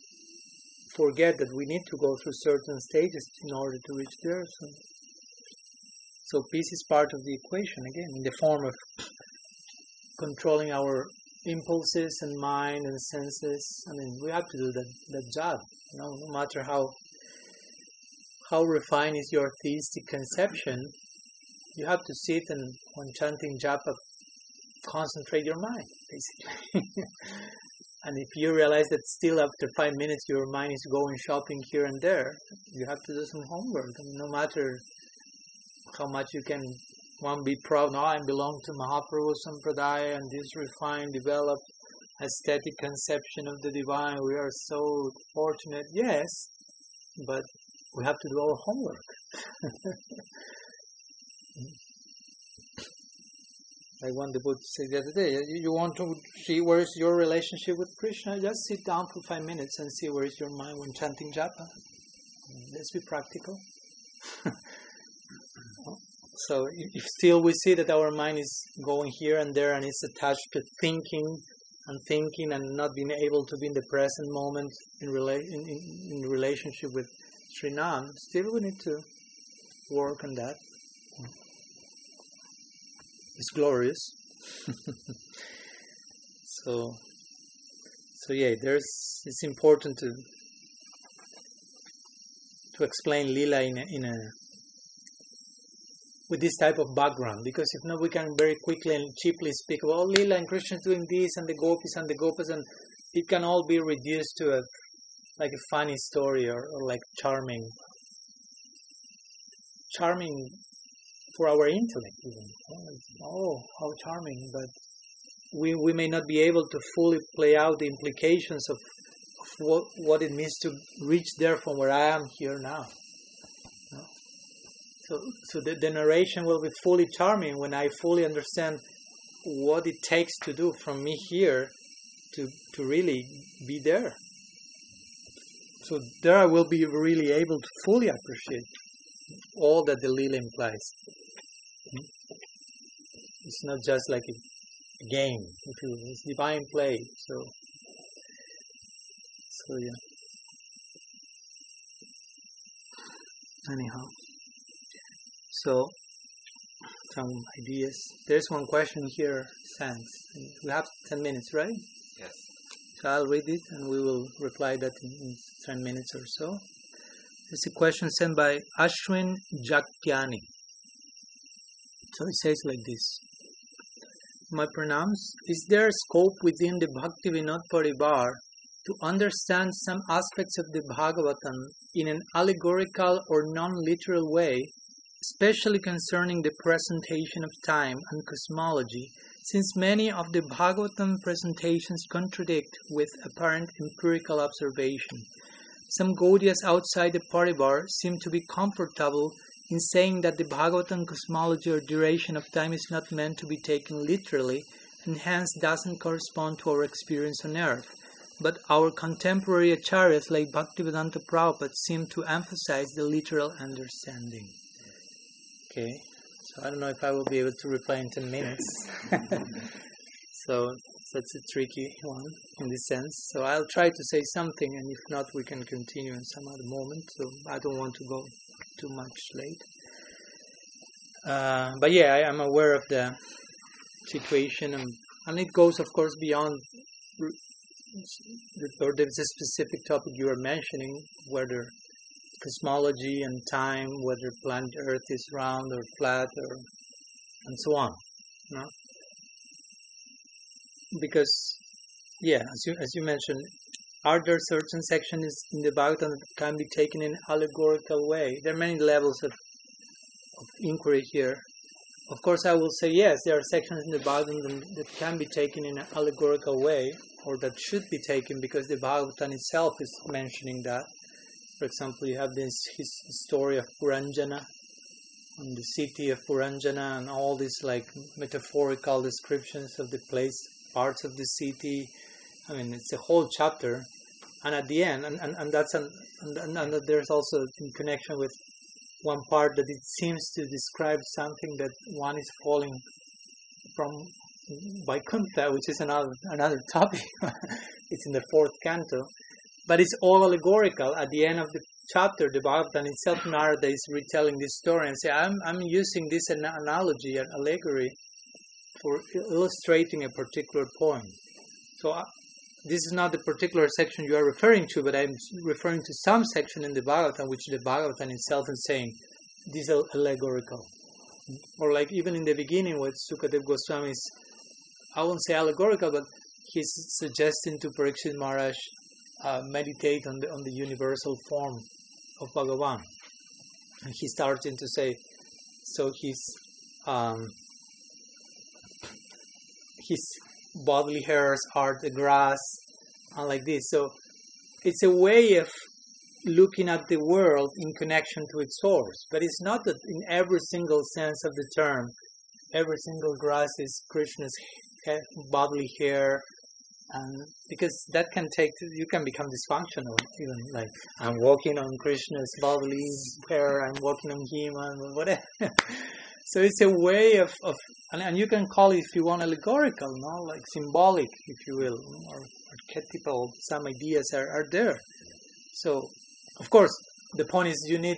forget that we need to go through certain stages in order to reach there. So, so peace is part of the equation again, in the form of controlling our impulses and mind and senses. I mean, we have to do that that job. You know, no matter how how refined is your theistic conception, you have to sit and when chanting japa, concentrate your mind, basically. And if you realize that still after five minutes your mind is going shopping here and there, you have to do some homework. Mean, no matter how much you can, one, be proud, no, I belong to Mahaprabhu Sampradaya and this refined, developed, aesthetic conception of the divine. We are so fortunate. Yes, but we have to do our homework. like one devotee said the other day, you, want to see where is your relationship with Krishna? Just sit down for five minutes and see where is your mind when chanting japa. Let's be practical. so if still we see that our mind is going here and there and it's attached to thinking and thinking and not being able to be in the present moment in, rela- in, in, in relationship with Srinam, still we need to work on that is glorious. so, so yeah, there's it's important to to explain lila in a, in a with this type of background because if not we can very quickly and cheaply speak about oh, lila and Krishna doing this and the gopis and the gopas and it can all be reduced to a like a funny story or, or like charming charming for our intellect even. Oh, how charming! But we we may not be able to fully play out the implications of, of what what it means to reach there from where I am here now. So so the, the narration will be fully charming when I fully understand what it takes to do from me here to to really be there. So there I will be really able to fully appreciate all that the lila implies. It's not just like a game, if you It's divine play. So, so yeah. Anyhow, so some ideas. There's one question here, Sans. We have ten minutes, right? Yes. So I'll read it and we will reply that in, in ten minutes or so. It's a question sent by Ashwin Jakyani. So it says like this My pranams, is there scope within the Bhakti Vinod Paribar to understand some aspects of the Bhagavatam in an allegorical or non literal way, especially concerning the presentation of time and cosmology, since many of the Bhagavatam presentations contradict with apparent empirical observation? Some Gaudiyas outside the Paribar seem to be comfortable in saying that the Bhagavatam cosmology or duration of time is not meant to be taken literally and hence doesn't correspond to our experience on earth. But our contemporary acharyas like Bhaktivedanta Prabhupada seem to emphasize the literal understanding. Okay, so I don't know if I will be able to reply in 10 minutes. so that's a tricky one in this sense. So I'll try to say something, and if not, we can continue in some other moment. So I don't want to go too much late. Uh, but yeah, I am aware of the situation, and, and it goes, of course, beyond or there's a specific topic you are mentioning, whether cosmology and time, whether planet Earth is round or flat, or and so on. No? Because, yeah, as you as you mentioned, are there certain sections in the Bhagavatam that can be taken in allegorical way? There are many levels of, of inquiry here. Of course, I will say yes. There are sections in the Bhagavatam that can be taken in an allegorical way, or that should be taken because the Bhagavatam itself is mentioning that. For example, you have this his story of Puranjana, and the city of Puranjana, and all these like metaphorical descriptions of the place, parts of the city. I mean, it's a whole chapter. And at the end, and, and, and that's an, and, and, and there's also in connection with one part that it seems to describe something that one is falling from Vaikuntha, which is another another topic. it's in the fourth canto, but it's all allegorical. At the end of the chapter, the Bhagavatam itself, Narada is retelling this story and say, "I'm I'm using this an- analogy, an allegory, for illustrating a particular point." So. Uh, This is not the particular section you are referring to, but I'm referring to some section in the Bhagavatam, which the Bhagavatam itself is saying this is allegorical. Or like even in the beginning with Sukadev Goswami's I won't say allegorical, but he's suggesting to Parikshit Maharaj uh, meditate on the on the universal form of Bhagavan. And he's starting to say, so he's, um, his bodily hairs are the grass, and like this. So it's a way of looking at the world in connection to its source, but it's not that in every single sense of the term, every single grass is Krishna's bodily hair, and because that can take you can become dysfunctional even like i'm walking on krishna's bodily hair i'm walking on him and whatever so it's a way of, of and, and, you can call it if you want allegorical no? Like symbolic if you will or archetypal some ideas are, are there. So of course the point is you need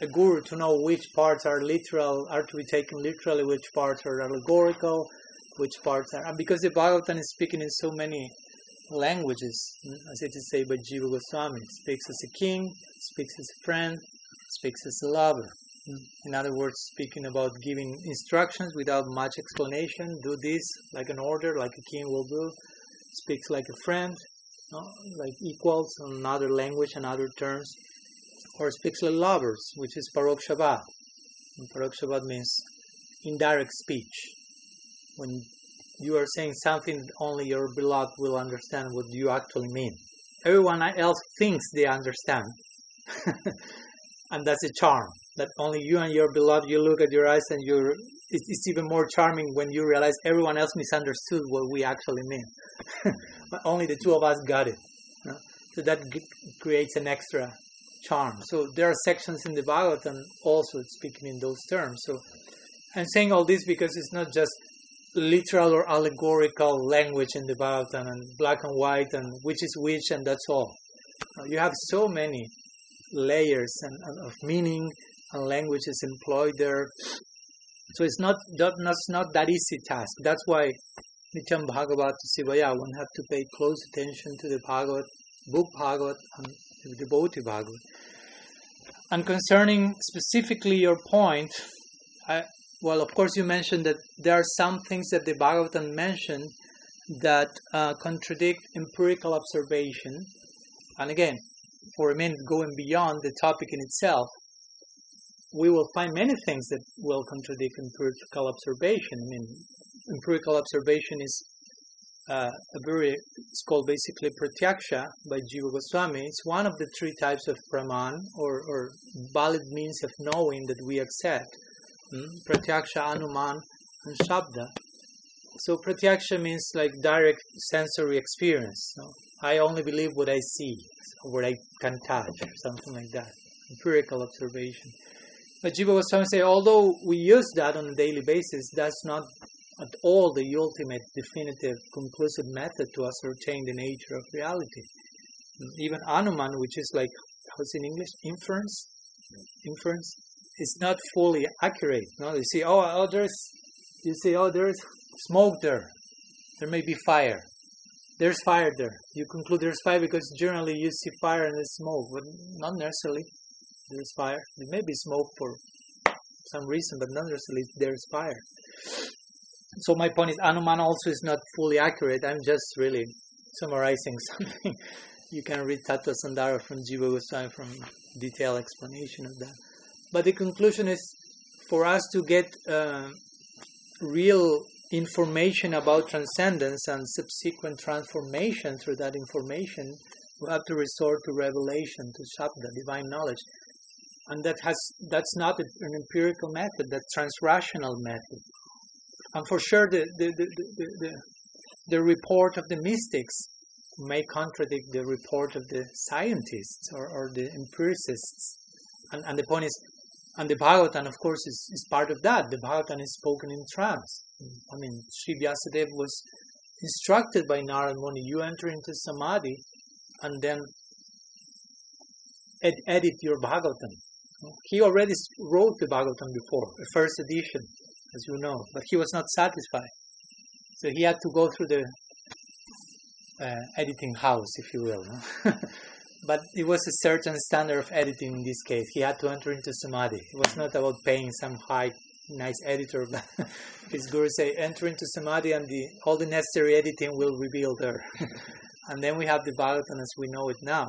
a guru to know which parts are literal are to be taken literally which parts are allegorical which parts are, and because the Bhagavatam is speaking in so many languages, as it is said by Jiva Goswami, speaks as a king, speaks as a friend, speaks as a lover. In other words, speaking about giving instructions without much explanation, do this like an order, like a king will do, speaks like a friend, no? like equals another language and other terms, or speaks like lovers, which is parokshabad. And parokshabad means indirect speech, when you are saying something only your beloved will understand what you actually mean. Everyone else thinks they understand. and that's a charm. That only you and your beloved, you look at your eyes and you're, it's, it's even more charming when you realize everyone else misunderstood what we actually mean. but only the two of us got it. So that g- creates an extra charm. So there are sections in the Bhagavatam also speaking in those terms. So I'm saying all this because it's not just literal or allegorical language in the Bhagavatam and black and white and which is which and that's all. You have so many layers and, and, of meaning and languages employed there. So it's not that that's not that easy task. That's why Nityam Bhagavat Sevaya one have to pay close attention to the Bhagavat, book Bhagavat and the devotee Bhagavat. And concerning specifically your point, I, well, of course, you mentioned that there are some things that the Bhagavatam mentioned that uh, contradict empirical observation. And again, for a minute, going beyond the topic in itself, we will find many things that will contradict empirical observation. I mean, empirical observation is uh, a very, it's called basically pratyaksha by Jiva Goswami. It's one of the three types of praman or, or valid means of knowing that we accept hmm? pratyaksha, anuman, and shabda. So pratyaksha means like direct sensory experience. No? I only believe what I see, what I can touch, or something like that. Empirical observation. But Jiva was trying to say, although we use that on a daily basis, that's not at all the ultimate, definitive, conclusive method to ascertain the nature of reality. Even Anuman, which is like, how's in English? Inference? Inference? Is not fully accurate. No, you see, oh, oh, there's, you see, oh, there's smoke there. There may be fire. There's fire there. You conclude there's fire because generally you see fire and there's smoke, but not necessarily there's fire. There may be smoke for some reason, but nonetheless, there's fire. So my point is, Anuman also is not fully accurate. I'm just really summarizing something. you can read Tattva Sandarbha from Jiva Goswami from detailed explanation of that. But the conclusion is, for us to get uh, real information about transcendence and subsequent transformation through that information, we have to resort to revelation, to Shabda, divine knowledge and that has that's not an empirical method that's transrational method and for sure the the, the, the, the, the report of the mystics may contradict the report of the scientists or, or the empiricists and, and the point is and the Bhagavatam, of course, is, is part of that. The Bhagavatam is spoken in trance. I mean, Sri Vyasadeva was instructed by Narad Muni, you enter into samadhi and then ed- edit your Bhagavatam. He already wrote the Bhagavatam before, the first edition, as you know, but he was not satisfied. So he had to go through the uh, editing house, if you will. No? but it was a certain standard of editing in this case. He had to enter into samadhi. It was not about paying some high, nice editor. But his guru say, enter into samadhi, and the all the necessary editing will reveal there. and then we have the Bhagavatam as we know it now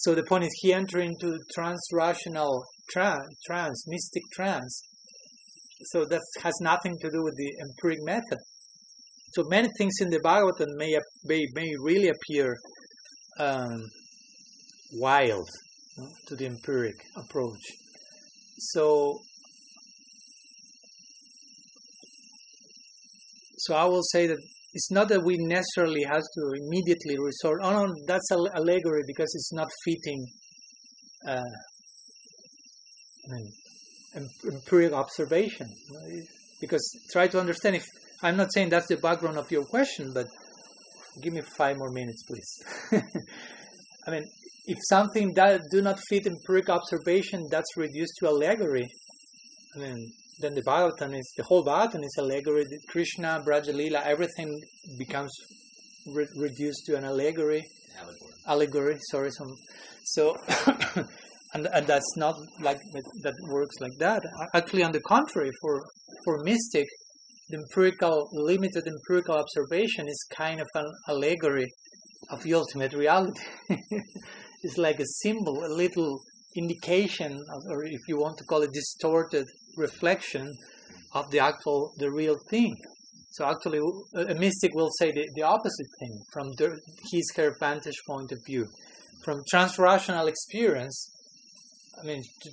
so the point is he entered into trans-rational trance, trance, mystic trance. So that has nothing to do with the empiric method. So many things in the Bhagavatam may may, may really appear um, wild to the empiric approach. So so I will say that it's not that we necessarily have to immediately resort. Oh no, that's allegory because it's not fitting. Uh, empirical observation. Because try to understand. If I'm not saying that's the background of your question, but give me five more minutes, please. I mean, if something that do not fit empirical observation, that's reduced to allegory. I mean, then the Bhagavatam is the whole Bhagavatam is allegory. Krishna, Brajalila, everything becomes re- reduced to an allegory. Allegory. Allegory. Sorry, some. So, and, and that's not like that, that works like that. Actually, on the contrary, for for mystic, the empirical, limited empirical observation is kind of an allegory of the ultimate reality. it's like a symbol, a little indication, of, or if you want to call it distorted reflection of the actual, the real thing. So actually, a mystic will say the, the opposite thing from the, his her vantage point of view. From transrational experience, I mean, to,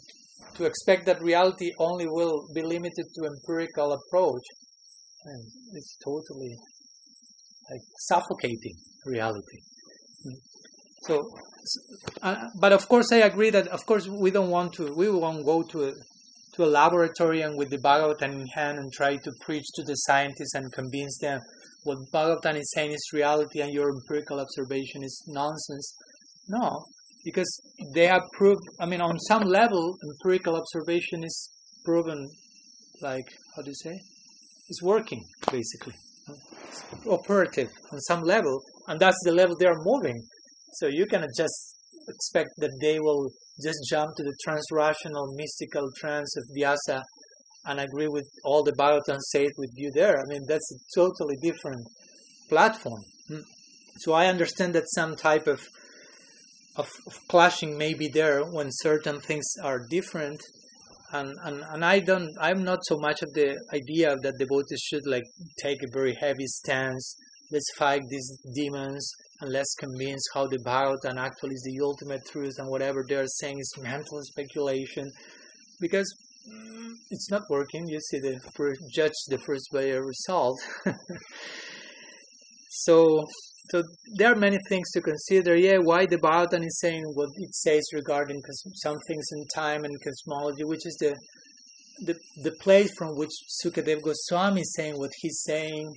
to expect that reality only will be limited to empirical approach, and it's totally like suffocating reality. So, uh, but of course, I agree that of course we don't want to. We won't go to to a laboratory and with the Bhagavatam in hand and try to preach to the scientists and convince them what Bhagavatam is saying is reality and your empirical observation is nonsense. No, because they have proved. I mean, on some level, empirical observation is proven. Like how do you say? It's working basically. It's operative on some level, and that's the level they are moving. So you cannot just expect that they will just jump to the transrational mystical trance of Vyasa and agree with all the Bhagavatam said with you there. I mean, that's a totally different platform. Hmm. So I understand that some type of, of, of clashing may be there when certain things are different. And, and, and I don't, I'm not so much of the idea that devotees should like take a very heavy stance. Let's fight these demons and let's convince how the Bhagavatam actually is the ultimate truth and whatever they're saying is mental speculation because mm, it's not working. You see, the first, judge the first by a result. so, so there are many things to consider. Yeah, why the Bhagavatam is saying what it says regarding some things in time and cosmology, which is the the the place from which Sukadev Goswami is saying what he's saying.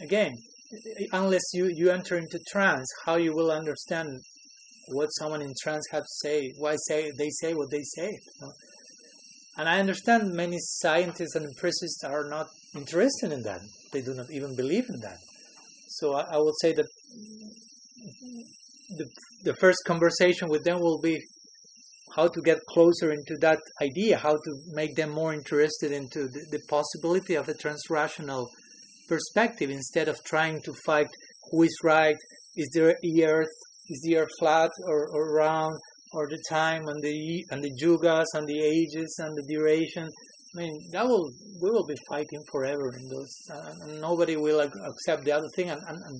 Again, unless you you enter into trance, how you will understand what someone in trance have to say? Why say they say what they say? You know? And I understand many scientists and empiricists are not interested in that. They do not even believe in that. So I, I would say that the, the first conversation with them will be how to get closer into that idea, how to make them more interested into the, the possibility of a transrational perspective instead of trying to fight who is right, is there the earth, is the earth flat or, or round, or the time and the and the yugas and the ages and the duration. I mean, that will we will be fighting forever in those, uh, and nobody will accept the other thing, and, and, and,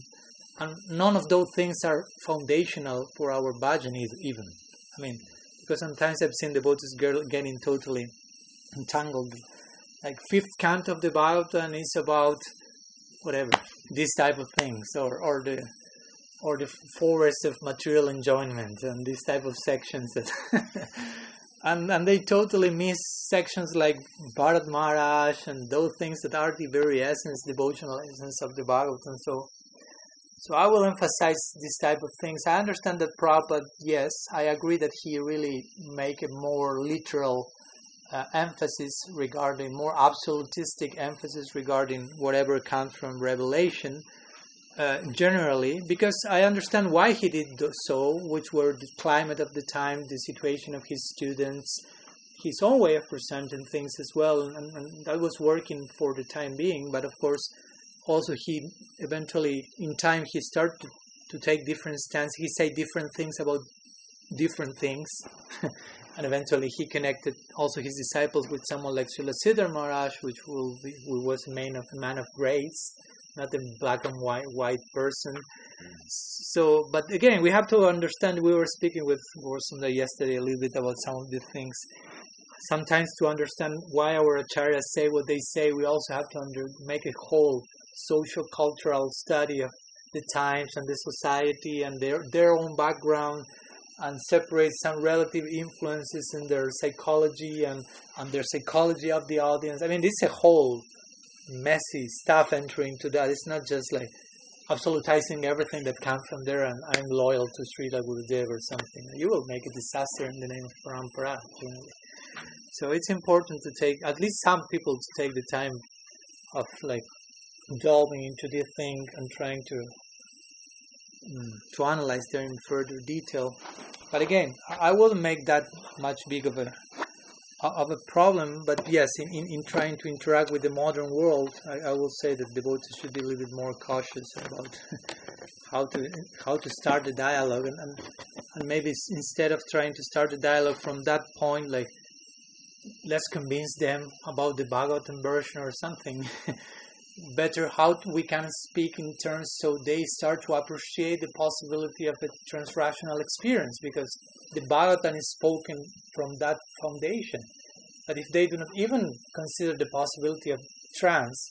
and none of those things are foundational for our bhajan even. I mean, because sometimes I've seen the devotees getting totally entangled. Like fifth canto of the Bhagavatam is about whatever this type of things, or or the or the forest of material enjoyment and these type of sections that and and they totally miss sections like Bharat Maharaj and those things that are the very essence, devotional essence of the Bhagavatam. So so I will emphasize this type of things. I understand that Prabhupada, yes, I agree that he really make a more literal uh, emphasis regarding, more absolutistic emphasis regarding whatever comes from revelation uh, generally, because I understand why he did so, which were the climate of the time, the situation of his students, his own way of presenting things as well, and, and that was working for the time being. But of course, also he eventually, in time, he started to, to take different stances. He said different things about different things, and eventually he connected also his disciples with someone like Srila Sridhar Maharaj, which be, who was a man of man of grace not a black and white white person. So, but again, we have to understand. We were speaking with Gorsunda yesterday a little bit about some of the things. Sometimes to understand why our acharyas say what they say, we also have to under, make a whole social cultural study of the times and the society and their their own background and separate some relative influences in their psychology and, and their psychology of the audience. I mean, this is a whole messy stuff entering to that. It's not just like absolutizing everything that comes from there and I'm loyal to Srila Gurudev or something. You will make a disaster in the name of Parampara. So it's important to take, at least some people to take the time of like delving into this thing and trying to Mm, to analyze them in further detail. But again, I wouldn't make that much big of a of a problem, but yes, in, in, in, trying to interact with the modern world, I, I will say that devotees should be a little bit more cautious about how to how to start the dialogue, and, and, and maybe instead of trying to start the dialogue from that point, like let's convince them about the Bhagavatam version or something. Better how we can speak in terms so they start to appreciate the possibility of a transrational experience because the Bhagavatam is spoken from that foundation. But if they do not even consider the possibility of trance,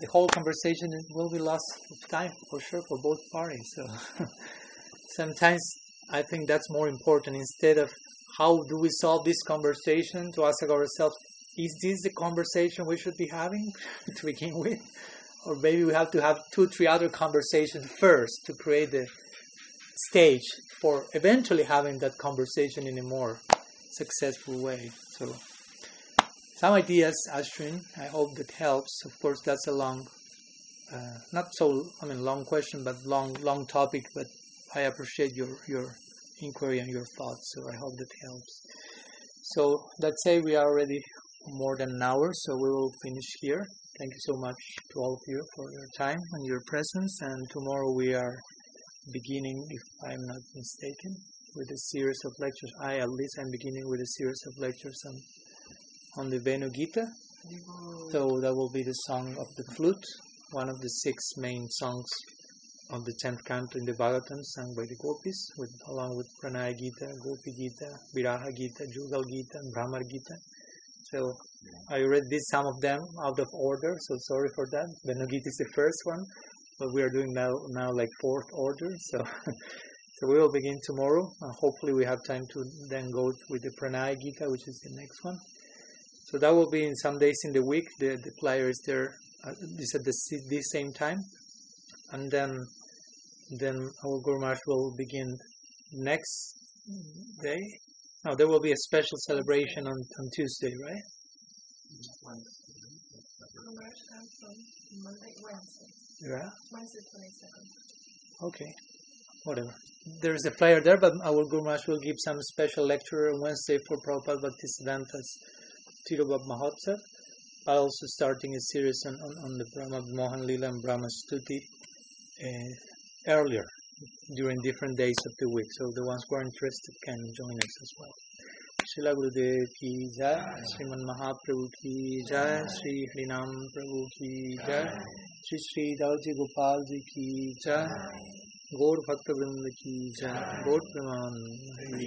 the whole conversation will be lost of time for sure for both parties. So sometimes I think that's more important instead of how do we solve this conversation to ask ourselves, is this the conversation we should be having to begin with? Or maybe we have to have two, three other conversations first to create the stage for eventually having that conversation in a more successful way. So, some ideas, Ashwin. I hope that helps. Of course, that's a long, uh, not so, I mean, long question, but long, long topic. But I appreciate your your inquiry and your thoughts. So I hope that helps. So let's say we are already more than an hour, so we will finish here. Thank you so much to all of you for your time and your presence. And tomorrow we are beginning, if I'm not mistaken, with a series of lectures. I, at least, I'm beginning with a series of lectures on, on the Venu Gita. So that will be the song of the flute, one of the six main songs of the tenth canto in the Bhagavatam, sung by the gopis, with, along with Pranaya Gita, Gopi Gita, Viraha Gita, Jugal Gita, and Bhramar Gita. So I read this some of them out of order, so sorry for that. Venu Gita is the first one, but we are doing now now like fourth order. So so we will begin tomorrow. Uh, hopefully, we have time to then go with the Pranaya Gita, which is the next one. So that will be in some days in the week. The the flyer is there. Uh, is at the this same time, and then then our Guru Maharaj will begin next day. There will be a special celebration on, on Tuesday, right? Yeah. Wednesday, 22nd. Okay. Whatever. There is a flyer there, but our Guru Maharaj will give some special lecture on Wednesday for Prabhupada Bhaktisiddhanta's Tirobhav Mahotsav. I'll also starting a series on, on, on the Brahma Mohan Lila and Brahma Stuti uh, earlier during different days of the week, so the ones who are interested can join us as well. Srila Gurudev ki jai, Sriman Mahaprabhu ki jai, Sri Hrinam Prabhu ki jai, Sri Sri Dalji Gopal ji ki jai, Gaur Bhakta Vrind ki jai, Gaur Praman